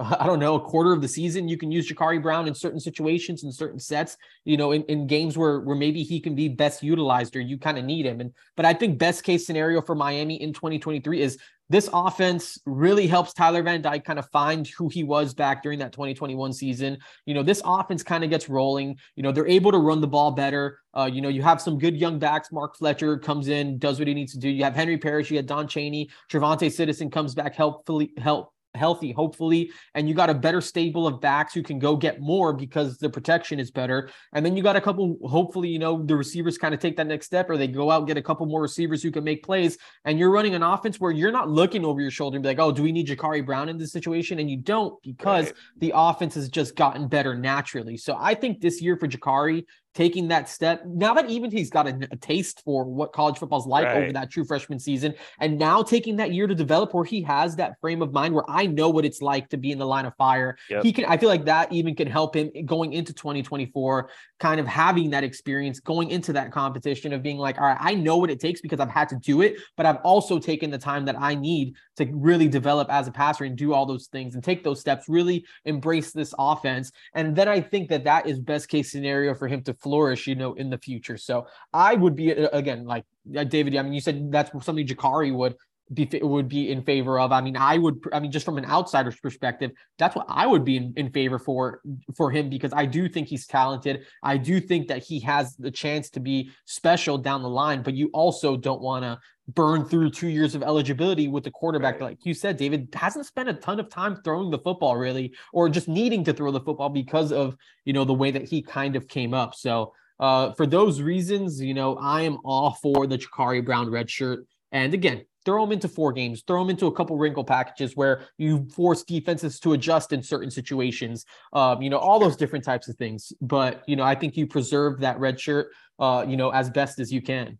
I don't know, a quarter of the season, you can use Jacurri Brown in certain situations, in certain sets, you know, in, in games where where maybe he can be best utilized or you kind of need him. And but I think best case scenario for Miami in 2023 is this offense really helps Tyler Van Dyke kind of find who he was back during that 2021 season. You know, this offense kind of gets rolling. You know, they're able to run the ball better. Uh, you know, you have some good young backs. Mark Fletcher comes in, does what he needs to do. You have Henry Parrish, you had Don Chaney, TreVonte' Citizen comes back helpfully help healthy, hopefully, and you got a better stable of backs who can go get more because the protection is better. And then you got a couple, hopefully, you know, the receivers kind of take that next step or they go out get a couple more receivers who can make plays. And you're running an offense where you're not looking over your shoulder and be like, oh, do we need Jacurri Brown in this situation? And you don't because right. the offense has just gotten better naturally. So I think this year for Jacurri, taking that step now that even he's got a, a taste for what college football's like right. over that true freshman season and now taking that year to develop where he has that frame of mind where i know what it's like to be in the line of fire yep. he can i feel like that even can help him going into 2024 kind of having that experience going into that competition of being like all right i know what it takes because i've had to do it but i've also taken the time that i need to really develop as a passer and do all those things and take those steps really embrace this offense and then i think that that is best case scenario for him to flourish, you know, in the future. So I would be again like David. I mean, you said that's something Jacurri would. Be would be in favor of. I mean, I would. I mean, just from an outsider's perspective, that's what I would be in, in favor for for him because I do think he's talented. I do think that he has the chance to be special down the line. But you also don't want to burn through two years of eligibility with the quarterback, right. like you said, David hasn't spent a ton of time throwing the football really, or just needing to throw the football because of you know the way that he kind of came up. So. Uh, for those reasons, you know, I am all for the Jacurri Brown red shirt. And again, throw them into four games, throw them into a couple wrinkle packages where you force defenses to adjust in certain situations, um, you know, all those different types of things. But, you know, I think you preserve that red shirt, uh, you know, as best as you can.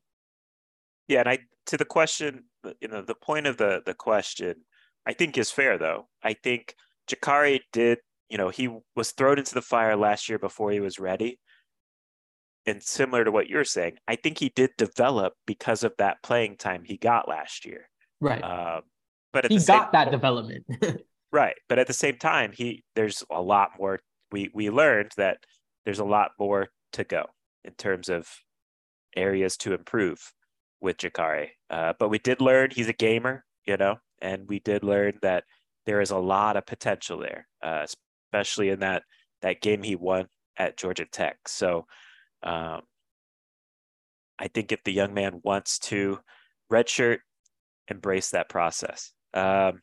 Yeah. And I, to the question, you know, the point of the, the question, I think is fair though. I think Jacurri did, you know, he was thrown into the fire last year before he was ready and similar to what you're saying, I think he did develop because of that playing time he got last year. Right. Uh, but he got that development. right. But at the same time, he there's a lot more. We we learned that there's a lot more to go in terms of areas to improve with Jacurri. Uh, but we did learn he's a gamer, you know, and we did learn that there is a lot of potential there, uh, especially in that that game he won at Georgia Tech. So um, I think if the young man wants to redshirt, embrace that process. Um,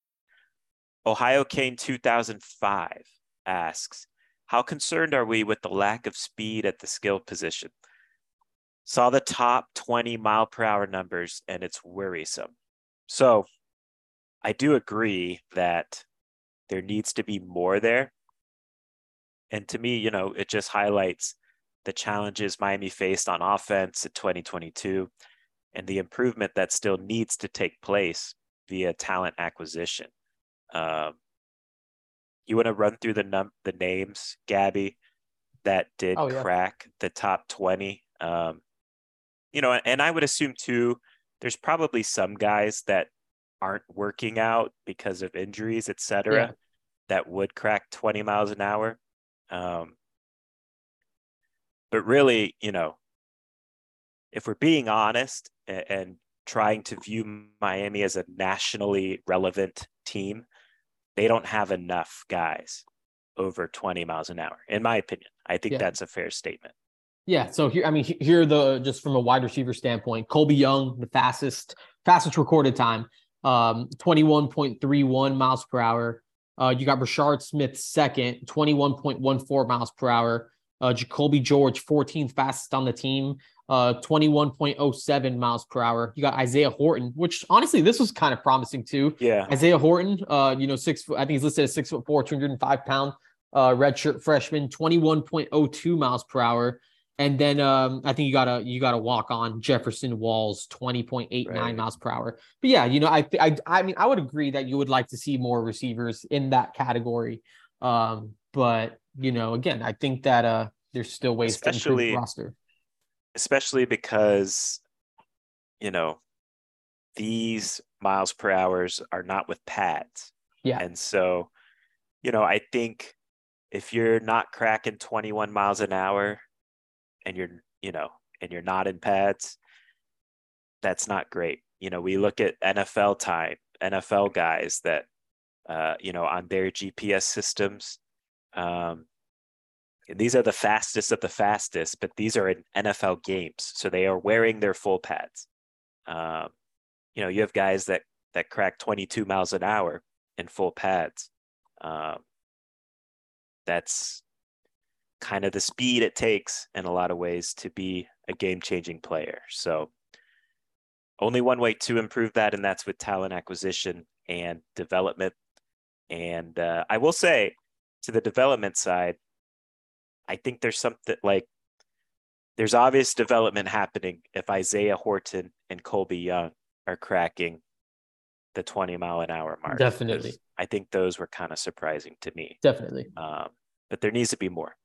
Ohio Kane 2005 asks, How concerned are we with the lack of speed at the skill position? Saw the top 20 mile per hour numbers and it's worrisome. So I do agree that there needs to be more there. And to me, you know, it just highlights the challenges Miami faced on offense in 2022 and the improvement that still needs to take place via talent acquisition. Um, you want to run through the num the names, Gabby, that did oh, yeah. crack the top twenty. Um, you know, and I would assume too, there's probably some guys that aren't working out because of injuries, etc., yeah. that would crack 20 miles an hour. Um, but really, you know, if we're being honest and, and trying to view Miami as a nationally relevant team, they don't have enough guys over 20 miles an hour, in my opinion. I think yeah. that's a fair statement. Yeah. So here, I mean, here the just from a wide receiver standpoint, Colby Young, the fastest, fastest recorded time, um, 21.31 miles per hour. Uh, you got Rashard Smith second, 21.14 miles per hour. Uh, Jacoby George, 14th fastest on the team, uh, 21.07 miles per hour. You got Isaiah Horton, which honestly, this was kind of promising too. Yeah. Isaiah Horton, uh, you know, six foot, I think he's listed as six foot four, 205 pound, uh, redshirt freshman, 21.02 miles per hour. And then um, I think you gotta you gotta walk on Jefferson Walls 20.89 right. miles per hour. But yeah, you know, I I I mean I would agree that you would like to see more receivers in that category. Um, but you know, again, I think that uh there's still ways especially, to improve the roster. Especially because, you know, these miles per hours are not with pads. Yeah. And so, you know, I think if you're not cracking 21 miles an hour and you're, you know, and you're not in pads, that's not great. You know, we look at NFL time, NFL guys that, uh, you know, on their GPS systems, um, these are the fastest of the fastest, but these are in NFL games, so they are wearing their full pads. Um, you know, you have guys that that crack 22 miles an hour in full pads. Um, that's kind of the speed it takes in a lot of ways to be a game-changing player. So only one way to improve that, and that's with talent acquisition and development. And uh, I will say, to the development side, I think there's something like there's obvious development happening if Isaiah Horton and Colby Young are cracking the 20 mile an hour mark. Definitely. I think those were kind of surprising to me. Definitely. Um, but there needs to be more.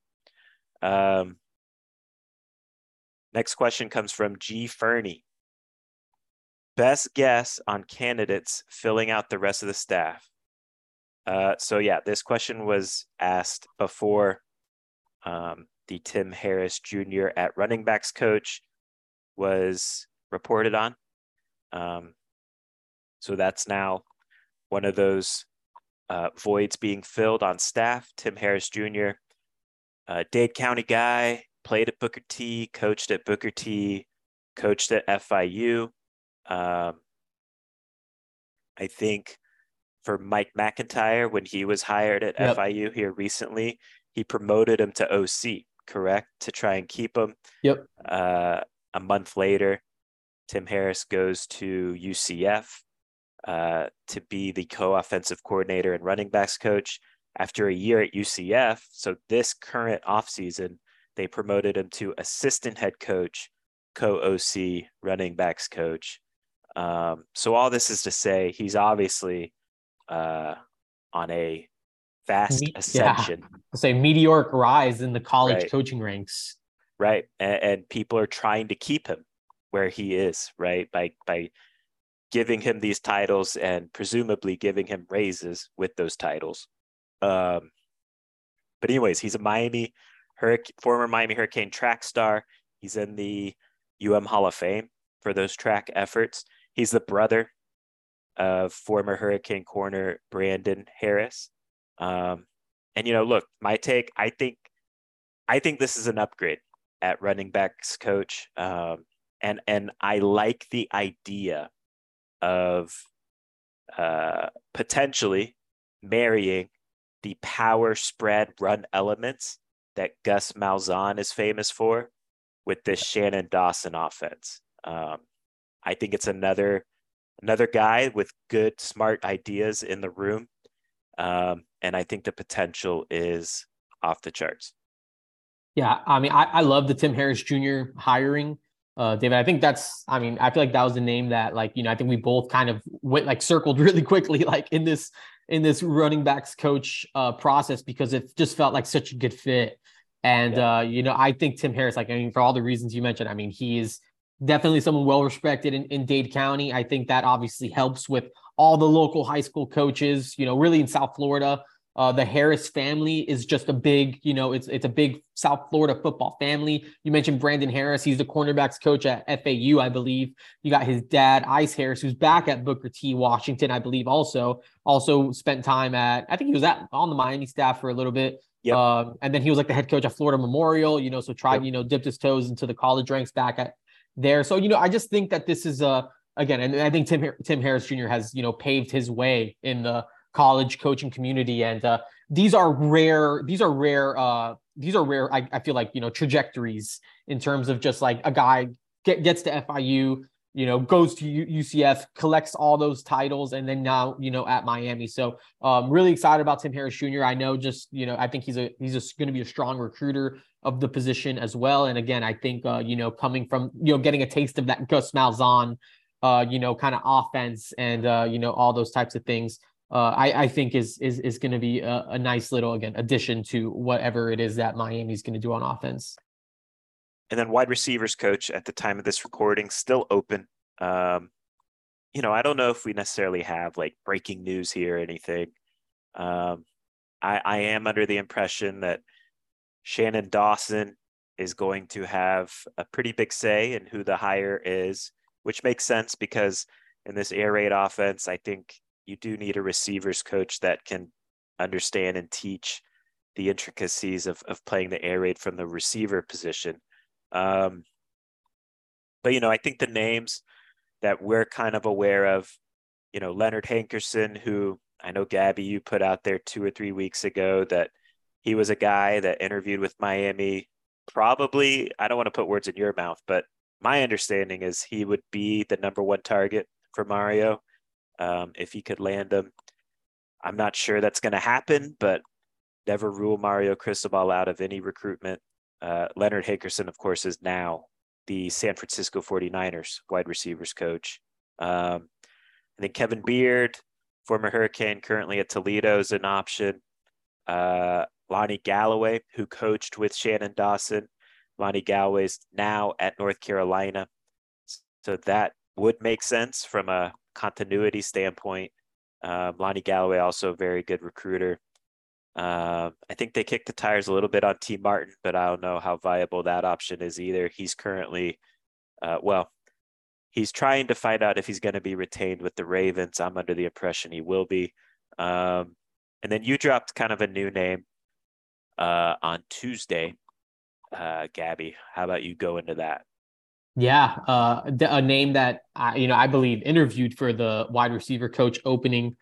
Um, next question comes from G. Fernie. Best guess on candidates filling out the rest of the staff. Uh, so yeah, this question was asked before um, the Tim Harris Jr. at running backs coach was reported on. Um, so that's now one of those uh, voids being filled on staff. Tim Harris Jr., uh, Dade County guy, played at Booker T, coached at Booker T, coached at FIU. Um, I think for Mike McIntyre, when he was hired at yep. FIU here recently, he promoted him to OC, correct, to try and keep him. Yep. Uh, a month later, Tim Harris goes to UCF uh, to be the co-offensive coordinator and running backs coach. After a year at UCF, so this current offseason, they promoted him to assistant head coach, co-OC, running backs coach. Um, so all this is to say, he's obviously uh, on a fast Me- ascension. Yeah. say meteoric rise in the college right. coaching ranks. Right, and, and people are trying to keep him where he is. Right, by by giving him these titles and presumably giving him raises with those titles. Um, but anyways, he's a Miami Hurricane, former Miami Hurricane track star. He's in the UM Hall of Fame for those track efforts. He's the brother of former Hurricane corner Brandon Harris. Um, and you know, look, my take. I think, I think this is an upgrade at running backs coach. Um, and and I like the idea of uh, potentially marrying the power spread run elements that Gus Malzahn is famous for with this Shannon Dawson offense. Um, I think it's another another guy with good, smart ideas in the room, um, and I think the potential is off the charts. Yeah, I mean, I, I love the Tim Harris Jr. hiring uh, David. I think that's, I mean, I feel like that was the name that, like, you know, I think we both kind of went like circled really quickly, like in this in this running backs coach uh, process because it just felt like such a good fit. And yeah. uh, you know, I think Tim Harris, like, I mean, for all the reasons you mentioned, I mean, he is definitely someone well respected in, in Dade County. I think that obviously helps with all the local high school coaches, you know, really in South Florida. Uh, the Harris family is just a big, you know, it's it's a big South Florida football family. You mentioned Brandon Harris; he's the cornerbacks coach at FAU, I believe. You got his dad, Ice Harris, who's back at Booker T. Washington, I believe. Also, also spent time at I think he was at on the Miami staff for a little bit. Yep. Um, and then he was like the head coach at Florida Memorial. You know, so tried, yep. you know, dipped his toes into the college ranks back at there. So you know, I just think that this is a again, and I think Tim Tim Harris Jr. has you know paved his way in the college coaching community. And uh, these are rare these are rare uh, these are rare I, I, feel like you know trajectories in terms of just like a guy get, gets to fiu you know goes to ucf collects all those titles and then now you know at miami. So um really excited about tim harris jr i know just you know i think he's a he's just going to be a strong recruiter of the position as well. And again i think uh you know coming from you know getting a taste of that gus malzahn uh you know kind of offense and uh you know all those types of things uh, I, I think is is is going to be a, a, nice little again addition to whatever it is that Miami's going to do on offense. And then wide receivers coach at the time of this recording still open. Um, you know, I don't know if we necessarily have like breaking news here or anything. Um, I, I am under the impression that Shannon Dawson is going to have a pretty big say in who the hire is, which makes sense because in this air raid offense, I think you do need a receivers coach that can understand and teach the intricacies of, of playing the air raid from the receiver position. Um, but, you know, I think the names that we're kind of aware of. You know, Leonard Hankerson, who I know Gabby, you put out there two or three weeks ago that he was a guy that interviewed with Miami. Probably, I don't want to put words in your mouth, but my understanding is he would be the number one target for Mario um, if he could land him. I'm not sure that's going to happen, but never rule Mario Cristobal out of any recruitment. Uh, Leonard Hankerson, of course, is now the San Francisco 49ers wide receivers coach. Um, I think Kevin Beard, former Hurricane, currently at Toledo, is an option. Uh, Lonnie Galloway, who coached with Shannon Dawson. Lonnie Galloway's now at North Carolina. So that would make sense from a continuity standpoint. Um, Lonnie Galloway, also a very good recruiter. Um, I think they kicked the tires a little bit on Tee Martin, but I don't know how viable that option is either. He's currently, uh, well, he's trying to find out if he's going to be retained with the Ravens. I'm under the impression he will be. Um, and then you dropped kind of a new name uh, on Tuesday, uh, Gabby. How about you go into that? Yeah, uh, a name that I, you know I believe interviewed for the wide receiver coach opening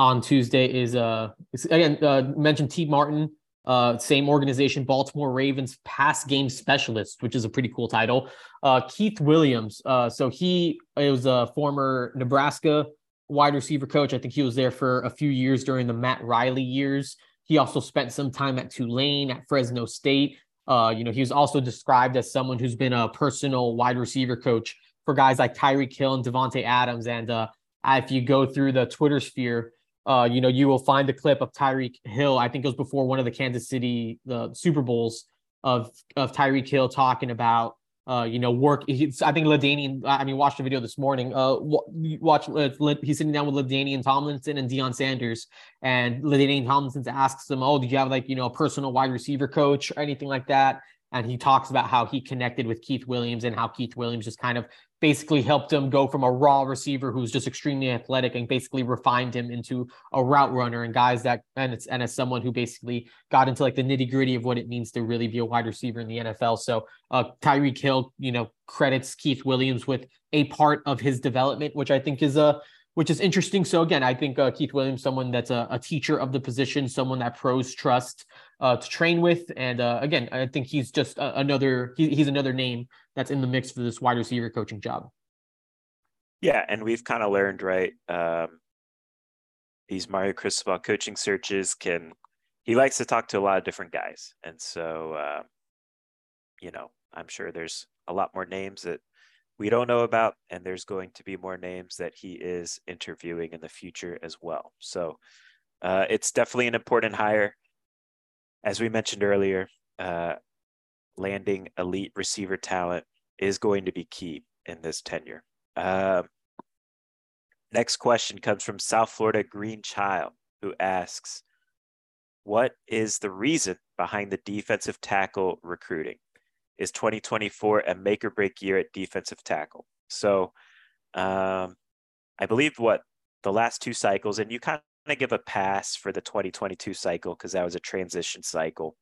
on Tuesday is uh again uh, mentioned Tee Martin, uh, same organization, Baltimore Ravens pass game specialist, which is a pretty cool title. Uh, Keith Williams, uh, so he was a former Nebraska wide receiver coach. I think he was there for a few years during the Matt Riley years. He also spent some time at Tulane, at Fresno State. Uh, you know, he was also described as someone who's been a personal wide receiver coach for guys like Tyreek Hill and Davante Adams. And uh, if you go through the Twitter sphere, uh, you know, you will find the clip of Tyreek Hill. I think it was before one of the Kansas City the Super Bowls of of Tyreek Hill talking about uh, you know, work. He's, I think LaDainian, I mean, watched the video this morning. Uh, watch, uh, he's sitting down with LaDainian Tomlinson and Deion Sanders, and LaDainian Tomlinson asks him, "Oh, did you have like you know a personal wide receiver coach or anything like that?" And he talks about how he connected with Keith Williams and how Keith Williams just kind of basically helped him go from a raw receiver who's just extremely athletic and basically refined him into a route runner and guys that and it's and as someone who basically got into like the nitty gritty of what it means to really be a wide receiver in the NFL. So uh Tyreek Hill, you know, credits Keith Williams with a part of his development, which I think is a which is interesting. So again, I think uh, Keith Williams, someone that's a, a, teacher of the position, someone that pros trust uh, to train with, and uh, again, I think he's just another he, he's another name that's in the mix for this wide receiver coaching job. Yeah, and we've kind of learned right. Um, these Mario Cristobal coaching searches can he likes to talk to a lot of different guys, and so uh, you know I'm sure there's a lot more names that we don't know about, and there's going to be more names that he is interviewing in the future as well. So uh, it's definitely an important hire. As we mentioned earlier, uh, landing elite receiver talent is going to be key in this tenure. Uh, next question comes from South Florida Green Child, who asks, "What is the reason behind the defensive tackle recruiting? Is 2024 a make or break year at defensive tackle. So um, I believe what the last two cycles, and you kind of give a pass for the 2022 cycle because that was a transition cycle.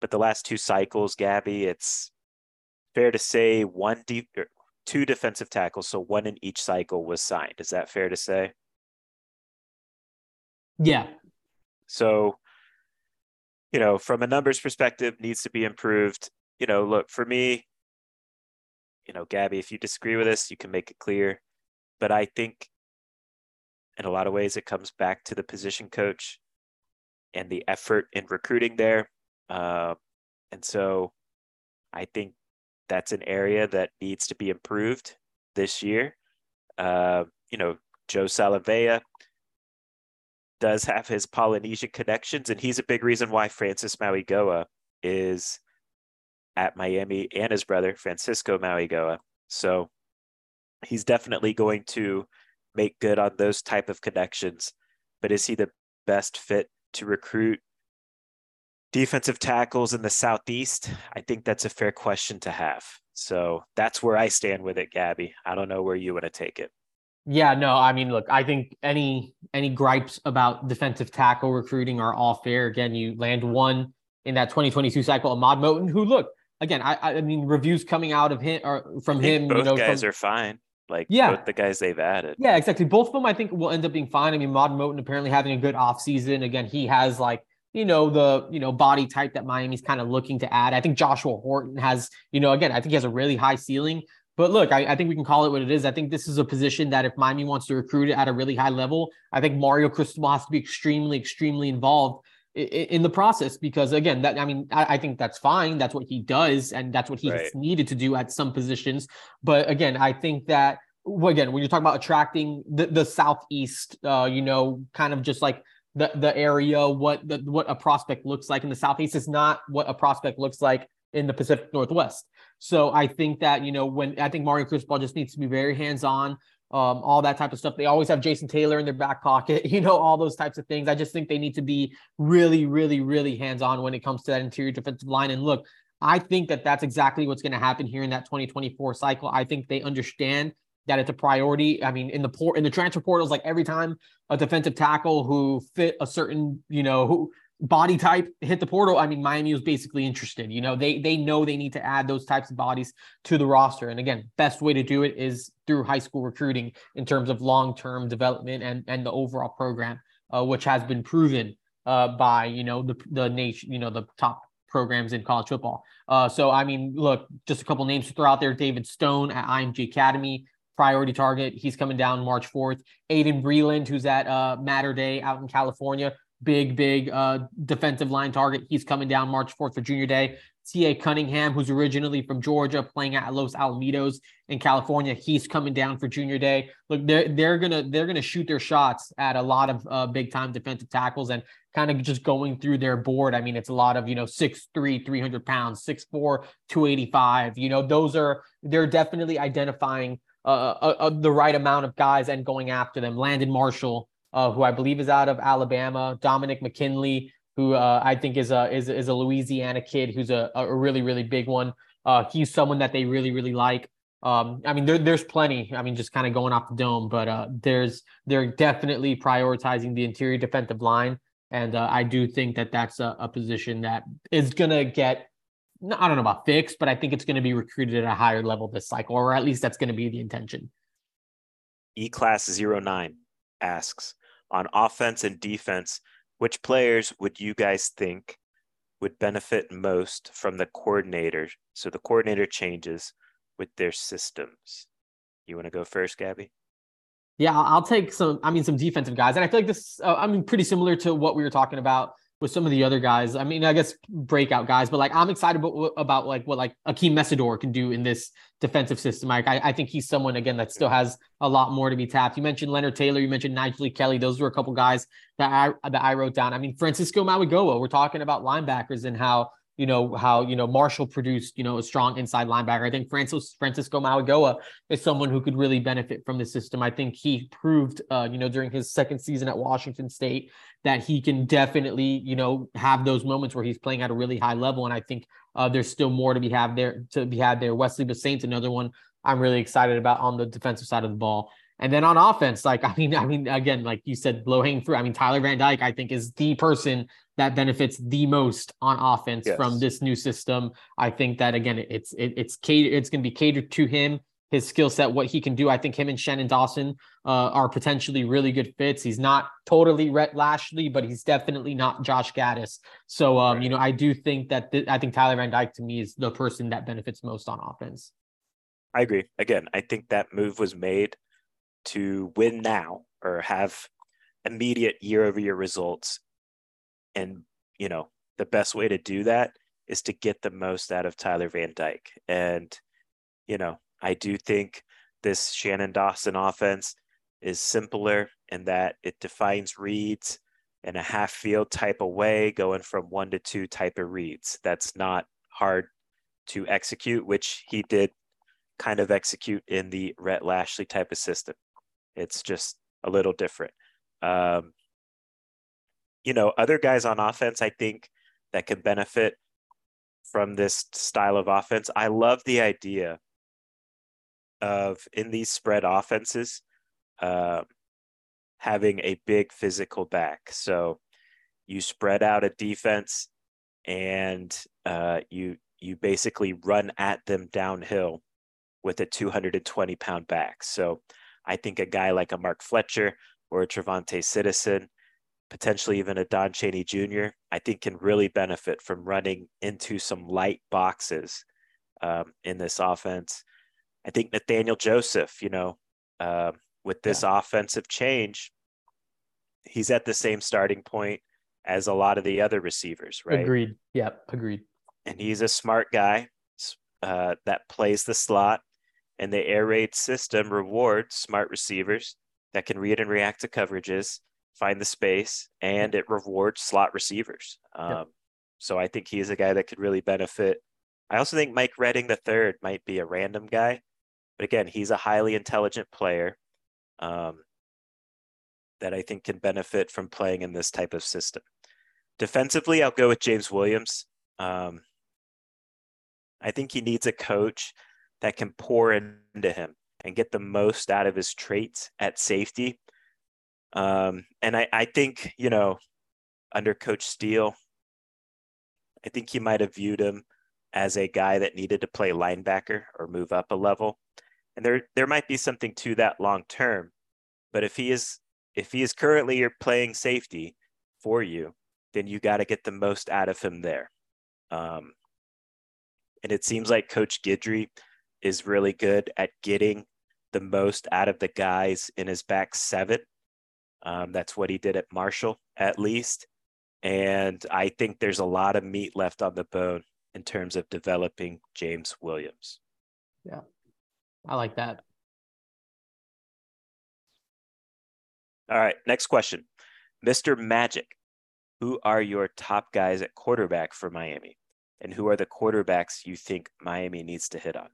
But the last two cycles, Gabby, it's fair to say one deep, er, two defensive tackles, so one in each cycle was signed. Is that fair to say? Yeah. So, you know, from a numbers perspective, needs to be improved you know, look, for me, you know, Gabby, if you disagree with us, you can make it clear. But I think in a lot of ways, it comes back to the position coach and the effort in recruiting there. Uh, and so I think that's an area that needs to be improved this year. Uh, you know, Joe Salavea does have his Polynesian connections, and he's a big reason why Francis Mauigoa is at Miami and his brother, Francisco Mauigoa. So he's definitely going to make good on those type of connections. But is he the best fit to recruit defensive tackles in the Southeast? I think that's a fair question to have. So that's where I stand with it, Gabby. I don't know where you want to take it. Yeah, no, I mean, look, I think any any gripes about defensive tackle recruiting are all fair. Again, you land one in that 2022 cycle, Ahmad Moten, who look, again, I, I mean, reviews coming out of him or from him. Both you know, guys from, are fine. Like Yeah. both the guys they've added. Yeah, exactly. Both of them, I think, will end up being fine. I mean, Mod Moten apparently having a good offseason. Again, he has like, you know, the, you know, body type that Miami's kind of looking to add. I think Joshua Horton has, you know, again, I think he has a really high ceiling. But look, I, I think we can call it what it is. I think this is a position that if Miami wants to recruit it at a really high level, I think Mario Cristobal has to be extremely, extremely involved in the process because again that i mean I, I think that's fine that's what he does and that's what he's Right. needed to do at some positions but again i think that well, again when you're talking about attracting the, the southeast uh you know kind of just like the the area what the, what a prospect looks like in the southeast is not what a prospect looks like in the pacific northwest so i think that you know when i think mario cristobal just needs to be very hands-on um, all that type of stuff. They always have Jason Taylor in their back pocket, you know, all those types of things. I just think they need to be really, really, really hands on when it comes to that interior defensive line. And look, I think that that's exactly what's going to happen here in that 2024 cycle. I think they understand that it's a priority. I mean, in the port in the transfer portals, like every time a defensive tackle who fit a certain, you know, who body type hit the portal, I mean, Miami was basically interested. You know, they they know they need to add those types of bodies to the roster. And again, best way to do it is through high school recruiting in terms of long-term development and and the overall program, uh, which has been proven uh, by you know the the nation, you know, the top programs in college football. Uh, so I mean, look, just a couple names to throw out there: David Stone at IMG Academy, priority target. He's coming down March 4th. Aiden Breland, who's at uh, Mater Dei out in California, big, big uh, defensive line target. He's coming down March 4th for Junior Day. T.A. Cunningham, who's originally from Georgia, playing at Los Alamitos in California, he's coming down for Junior Day. Look, they're they're gonna they're gonna shoot their shots at a lot of uh, big time defensive tackles and kind of just going through their board. I mean, it's a lot of you know 6'3", 300 pounds, 6'4", 285. You know, those are they're definitely identifying uh, uh, uh, the right amount of guys and going after them. Landon Marshall, uh, who I believe is out of Alabama, Dominic McKinley, who uh, I think is a is, is a Louisiana kid who's a, a really really big one. Uh, he's someone that they really really like. Um, I mean, there, there's plenty. I mean, just kind of going off the dome, but uh, there's they're definitely prioritizing the interior defensive line, and uh, I do think that that's a, a position that is gonna get. I don't know about fixed, but I think it's going to be recruited at a higher level this cycle, or at least that's going to be the intention. E Class 09 asks on offense and defense, which players would you guys think would benefit most from the coordinator? So the coordinator changes with their systems. You want to go first, Gabby? Yeah, I'll take some. I mean, some defensive guys, and I feel like this. Uh, I mean, pretty similar to what we were talking about with some of the other guys. I mean, I guess breakout guys, but like I'm excited about, about like what like Akheem Mesidor can do in this defensive system. Like I, I think he's someone again that still has a lot more to be tapped. You mentioned Leonard Taylor, you mentioned Nyjalik Kelly. Those were a couple guys that I that I wrote down. I mean, Francisco Mauigoa. We're talking about linebackers and how you know how you know Marshall produced you know a strong inside linebacker. I think Francis Francisco Mauigoa is someone who could really benefit from the system. I think he proved uh, you know during his second season at Washington State that he can definitely you know have those moments where he's playing at a really high level. And I think uh, there's still more to be had there to be had there. Wesley Bissainthe's another one I'm really excited about on the defensive side of the ball. And then on offense, like I mean, I mean, again, like you said, low hanging fruit. I mean, Tyler Van Dyke, I think, is the person that benefits the most on offense Yes. from this new system. I think that again, it's it, it's catered, it's going to be catered to him, his skill set, what he can do. I think him and Shannon Dawson uh, are potentially really good fits. He's not totally Rhett Lashlee, but he's definitely not Josh Gattis. So, um, you know, I do think that th- I think Tyler Van Dyke to me is the person that benefits most on offense. I agree. Again, I think that move was made to win now or have immediate year over year results. And, you know, the best way to do that is to get the most out of Tyler Van Dyke. And, you know, I do think this Shannon Dawson offense is simpler in that it defines reads in a half field type of way, going from one to two type of reads. That's not hard to execute, which he did kind of execute in the Rhett Lashlee type of system. It's just a little different. Um, you know, other guys on offense, I think that could benefit from this style of offense. I love the idea of in these spread offenses, um, having a big physical back. So you spread out a defense and uh, you you basically run at them downhill with a 220 pound back. So I think a guy like a Mark Fletcher or a TreVonte' Citizen, potentially even a Don Chaney Jr., I think can really benefit from running into some light boxes um, in this offense. I think Nathaniel Joseph, you know, uh, with this yeah. offensive change, he's at the same starting point as a lot of the other receivers, right? Agreed. Yep, agreed. And he's a smart guy uh, that plays the slot, and the air raid system rewards smart receivers that can read and react to coverages, find the space, and it rewards slot receivers. Um, yep. So I think he's a guy that could really benefit. I also think Mike Redding the third might be a random guy, but again, he's a highly intelligent player um, that I think can benefit from playing in this type of system. Defensively, I'll go with James Williams. Um, I think he needs a coach that can pour into him and get the most out of his traits at safety. Um, and I, I think, you know, under Coach Steele, I think he might have viewed him as a guy that needed to play linebacker or move up a level. And there there might be something to that long term. But if he is if he is currently playing safety for you, then you got to get the most out of him there. Um, and it seems like Coach Guidry is really good at getting the most out of the guys in his back seven. Um, that's what he did at Marshall, at least. And I think there's a lot of meat left on the bone in terms of developing James Williams. Yeah, I like that. All right, next question. Mr. Magic, who are your top guys at quarterback for Miami? And who are the quarterbacks you think Miami needs to hit on?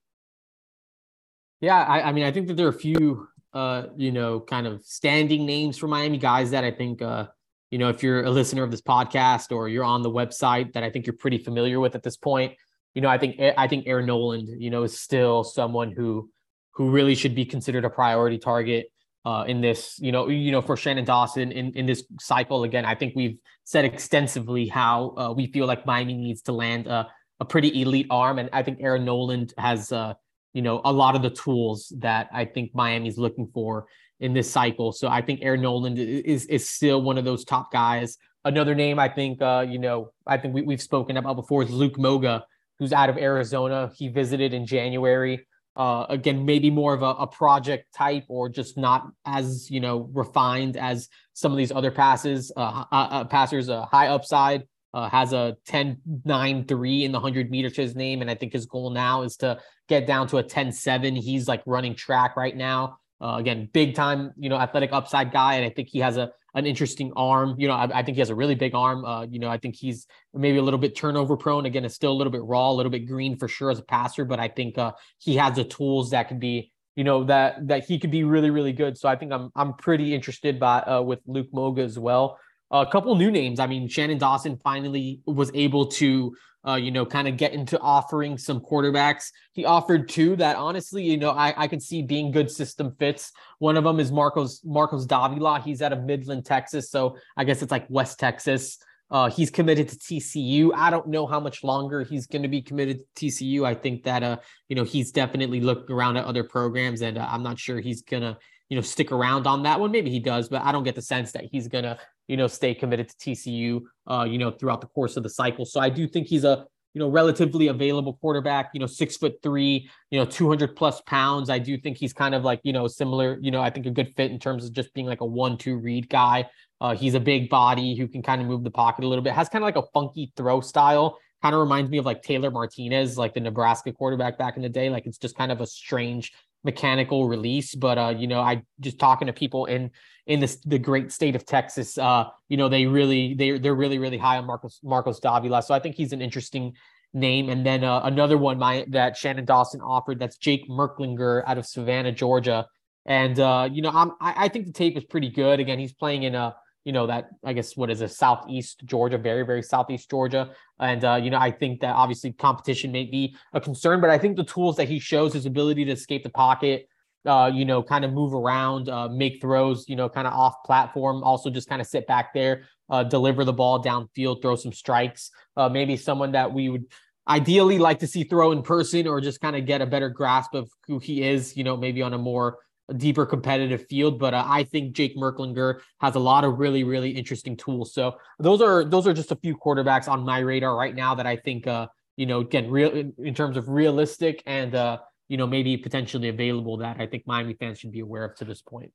Yeah, I, I mean, I think that there are a few, uh, you know, kind of standing names for Miami guys that I think, uh, you know, if you're a listener of this podcast or you're on the website, that I think you're pretty familiar with at this point. You know, I think I think Air Noland, you know, is still someone who who really should be considered a priority target uh, in this, you know, you know, for Shannon Dawson in, in this cycle. Again, I think we've said extensively how uh, we feel like Miami needs to land a, a pretty elite arm, and I think Air Noland has, uh, you know, a lot of the tools that I think Miami's looking for in this cycle. So I think Air Noland is is still one of those top guys. Another name I think, uh, you know, I think we, we've spoken about before is Luke Moga, who's out of Arizona. He visited in January uh, again, maybe more of a, a, project type or just not as you know refined as some of these other passes. Uh, uh, uh passers, a high upside, uh, has a 10 9 3 in the 100 meter to his name. And I think his goal now is to get down to a 10 7. He's like running track right now. Uh, again, big time, you know, athletic upside guy. And I think he has a an interesting arm. You know, I, I, think he has a really big arm. Uh, you know, I think he's maybe a little bit turnover prone. Again, it's still a little bit raw, a little bit green for sure as a passer, but I think uh, he has the tools that could be, you know, that that he could be really, really good. So I think I'm I'm pretty interested by uh, with Luke Moga as well. A couple new names. I mean, Shannon Dawson finally was able to uh, you know, kind of get into offering some quarterbacks. He offered two that honestly, you know, I, I can see being good system fits. One of them is Marcos Marcos Davila. He's out of Midland, Texas. So I guess it's like West Texas. Uh, he's committed to TCU. I don't know how much longer he's going to be committed to TCU. I think that uh, you know, he's definitely looking around at other programs, and uh, I'm not sure he's gonna, you know, stick around on that one. Maybe he does, but I don't get the sense that he's gonna you know, stay committed to TCU, uh, you know, throughout the course of the cycle. So I do think he's a, you know, relatively available quarterback, you know, six foot three, you know, 200 plus pounds. I do think he's kind of like, you know, similar, you know, I think a good fit in terms of just being like a one, two read guy. Uh, he's a big body who can kind of move the pocket a little bit, has kind of like a funky throw style. Kind of reminds me of like Taylor Martinez, like the Nebraska quarterback back in the day. Like it's just kind of a strange mechanical release. But uh, you know, I just talking to people in in this the great state of Texas, uh, you know, they really they they're really really high on Marcos Marcos Davila. So I think he's an interesting name. And then uh, another one my that Shannon Dawson offered that's Jake Merklinger out of Savannah, Georgia. And uh, you know, I'm I, I think the tape is pretty good. Again, he's playing in a you know that I guess what is a southeast Georgia, very very southeast Georgia, and uh, you know I think that obviously competition may be a concern, but I think the tools that he shows, his ability to escape the pocket, uh, you know, kind of move around, uh, make throws, you know, kind of off platform, also just kind of sit back there, uh, deliver the ball downfield, throw some strikes. Uh, maybe someone that we would ideally like to see throw in person or just kind of get a better grasp of who he is, you know, maybe on a more deeper competitive field. But uh, I think Jake Merklinger has a lot of really, really interesting tools. So those are those are just a few quarterbacks on my radar right now that I think, uh, you know, again, real in, in terms of realistic and uh, you know, maybe potentially available that I think Miami fans should be aware of to this point.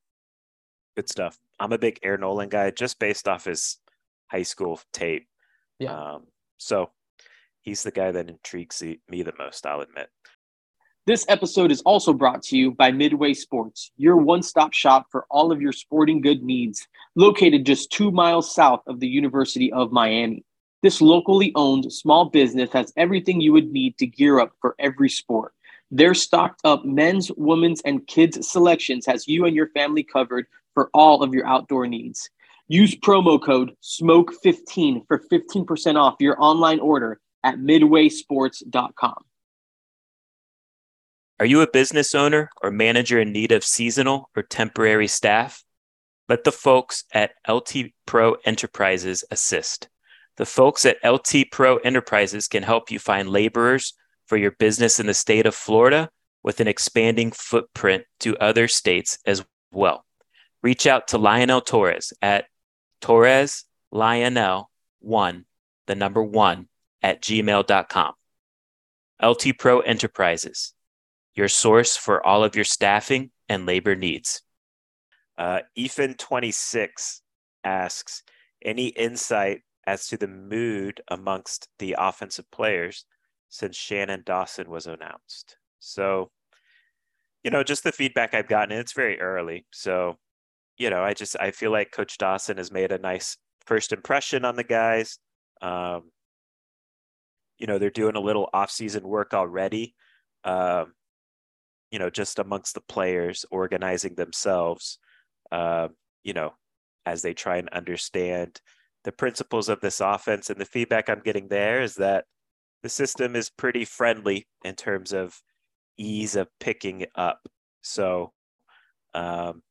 Good stuff. I'm a big Air Noland guy just based off his high school tape. Yeah. Um, so he's the guy that intrigues me the most, I'll admit. This episode is also brought to you by Midway Sports, your one stop shop for all of your sporting good needs, located just two miles south of the University of Miami. This locally owned small business has everything you would need to gear up for every sport. Their stocked up men's, women's, and kids selections has you and your family covered for all of your outdoor needs. Use promo code SMOKE15 for 15% off your online order at midwaysports.com. Are you a business owner or manager in need of seasonal or temporary staff? Let the folks at LT Pro Enterprises assist. The folks at LT Pro Enterprises can help you find laborers for your business in the state of Florida with an expanding footprint to other states as well. Reach out to Lionel Torres at Torres Lionel 1, the number 1 at gmail.com. LT Pro Enterprises, your source for all of your staffing and labor needs. Uh, Ethan26 asks Any insight as to the mood amongst the offensive players since Shannon Dawson was announced? So, you know, just the feedback I've gotten, it's very early. So, you know, I just I feel like Coach Dawson has made a nice first impression on the guys. Um, you know they're doing a little off-season work already um, you know just amongst the players organizing themselves uh, you know as they try and understand the principles of this offense. And the feedback i'm getting there is that the system is pretty friendly in terms of ease of picking up. So um,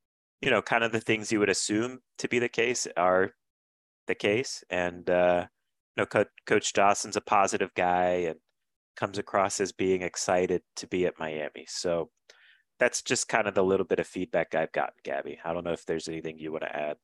you know kind of the things you would assume to be the case are the case. And uh, know, Co- Coach Dawson's a positive guy and comes across as being excited to be at Miami. So that's just kind of the little bit of feedback I've gotten, Gabby. I don't know if there's anything you want to add.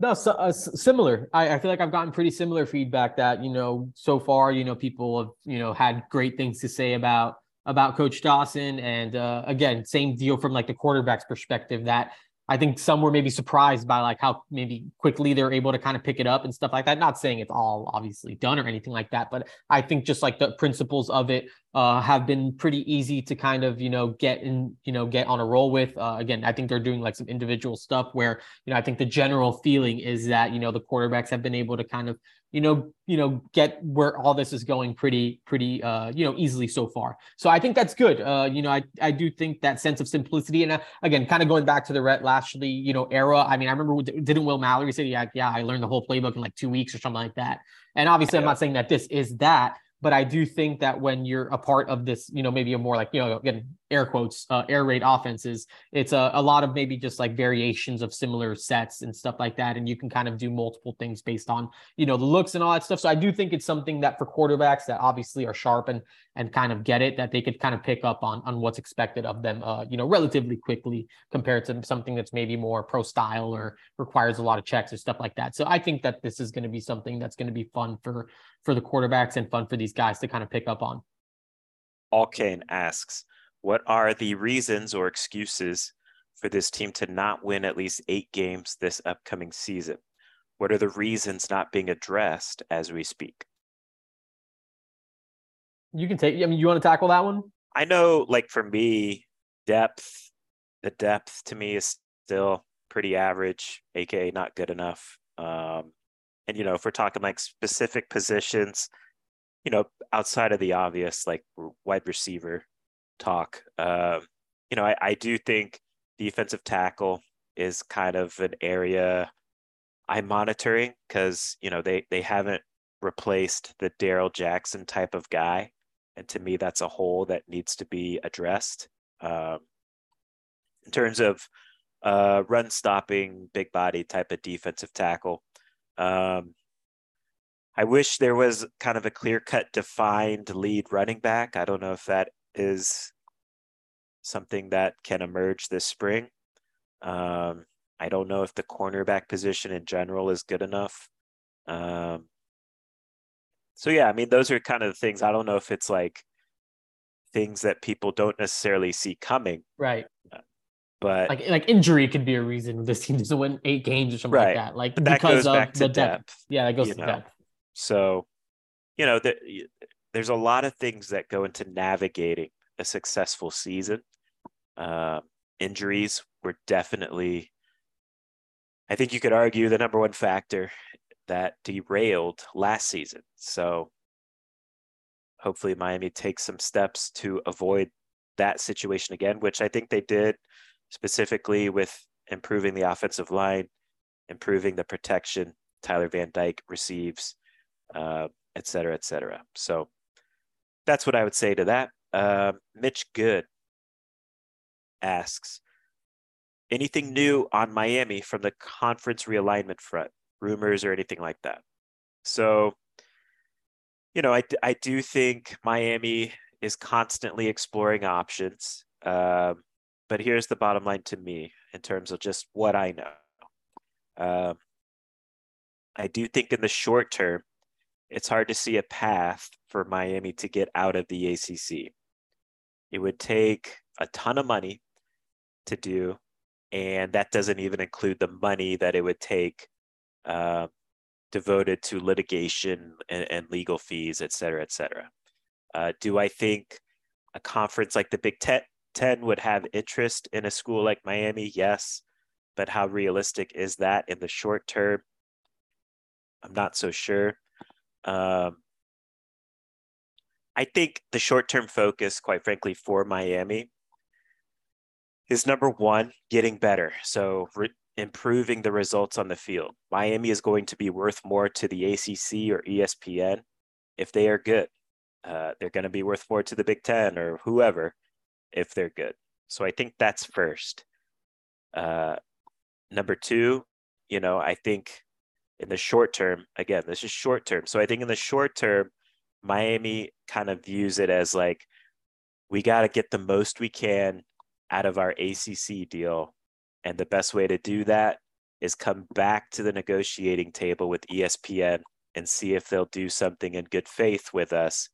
No, so, uh, similar. I, I feel like I've gotten pretty similar feedback that you know so far. You know, people have you know had great things to say about about Coach Dawson, and uh, again, same deal from like the quarterback's perspective that I think some were maybe surprised by like how maybe quickly they're able to kind of pick it up and stuff like that. Not saying it's all obviously done or anything like that, but I think just like the principles of it uh, have been pretty easy to kind of you know get in you know get on a roll with. Uh, again, I think they're doing like some individual stuff where you know I think the general feeling is that you know the quarterbacks have been able to kind of you know, you know, get where all this is going pretty, pretty, uh, you know, easily so far. So I think that's good. Uh, you know, I, I do think that sense of simplicity and uh, again, kind of going back to the Rhett Lashlee you know, era. I mean, I remember didn't Will Mallory say, yeah, yeah, I learned the whole playbook in like two weeks or something like that. And obviously, yeah. I'm not saying that this is that, but I do think that when you're a part of this, you know, maybe a more like, you know, again, air quotes, uh, air raid offenses, it's a, a lot of maybe just like variations of similar sets and stuff like that. And you can kind of do multiple things based on, you know, the looks and all that stuff. So I do think it's something that for quarterbacks that obviously are sharp and, and kind of get it, that they could kind of pick up on, on what's expected of them, uh, you know, relatively quickly compared to something that's maybe more pro style or requires a lot of checks or stuff like that. So I think that this is going to be something that's going to be fun for, for the quarterbacks and fun for these guys to kind of pick up on. Alkane asks, what are the reasons or excuses for this team to not win at least eight games this upcoming season? What are the reasons not being addressed as we speak? You can take, I mean, you want to tackle that one? I know, like for me, depth, the depth to me is still pretty average, aka not good enough. Um, and you know, if we're talking like specific positions, you know, outside of the obvious, like wide receiver talk, uh, you know, I, I do think defensive tackle is kind of an area I'm monitoring because you know they they haven't replaced the Darrell Jackson type of guy, and to me that's a hole that needs to be addressed. Um, in terms of uh, run stopping, big body type of defensive tackle, um, I wish there was kind of a clear cut defined lead running back. I don't know if that is something that can emerge this spring. Um, I don't know if the cornerback position in general is good enough. Um, so yeah, I mean, those are kind of the things. I don't know if it's like things that people don't necessarily see coming. Right. But like like injury could be a reason this team doesn't win eight games or something Right. like that. Like that because of the depth. depth, Yeah, that goes to know. depth. So, you know, the, there's a lot of things that go into navigating a successful season. Um, injuries were definitely, I think you could argue, the number one factor that derailed last season. So, hopefully, Miami takes some steps to avoid that situation again, which I think they did specifically with improving the offensive line, improving the protection. Tyler Van Dyke receives uh, et cetera, et cetera. So that's what I would say to that. Uh, Mitch Good asks, anything new on Miami from the conference realignment front, rumors or anything like that? So, you know, I, I do think Miami is constantly exploring options. Um, but here's the bottom line to me in terms of just what I know. Um, I do think in the short term, it's hard to see a path for Miami to get out of the ACC. It would take a ton of money to do, and that doesn't even include the money that it would take uh, devoted to litigation and, and legal fees, et cetera, et cetera. Uh, do I think a conference like the Big Ten, 10 would have interest in a school like Miami? Yes. But how realistic is that in the short term? I'm not so sure. Um, I think the short term focus, quite frankly, for Miami is number one, getting better. So re- improving the results on the field. Miami is going to be worth more to the ACC or ESPN if they are good. Uh, they're going to be worth more to the Big Ten or whoever if they're good. So I think that's first. Uh, number two, you know, I think in the short term, again, this is short term. So I think in the short term, Miami kind of views it as like, we got to get the most we can out of our ACC deal. And the best way to do that is come back to the negotiating table with ESPN and see if they'll do something in good faith with us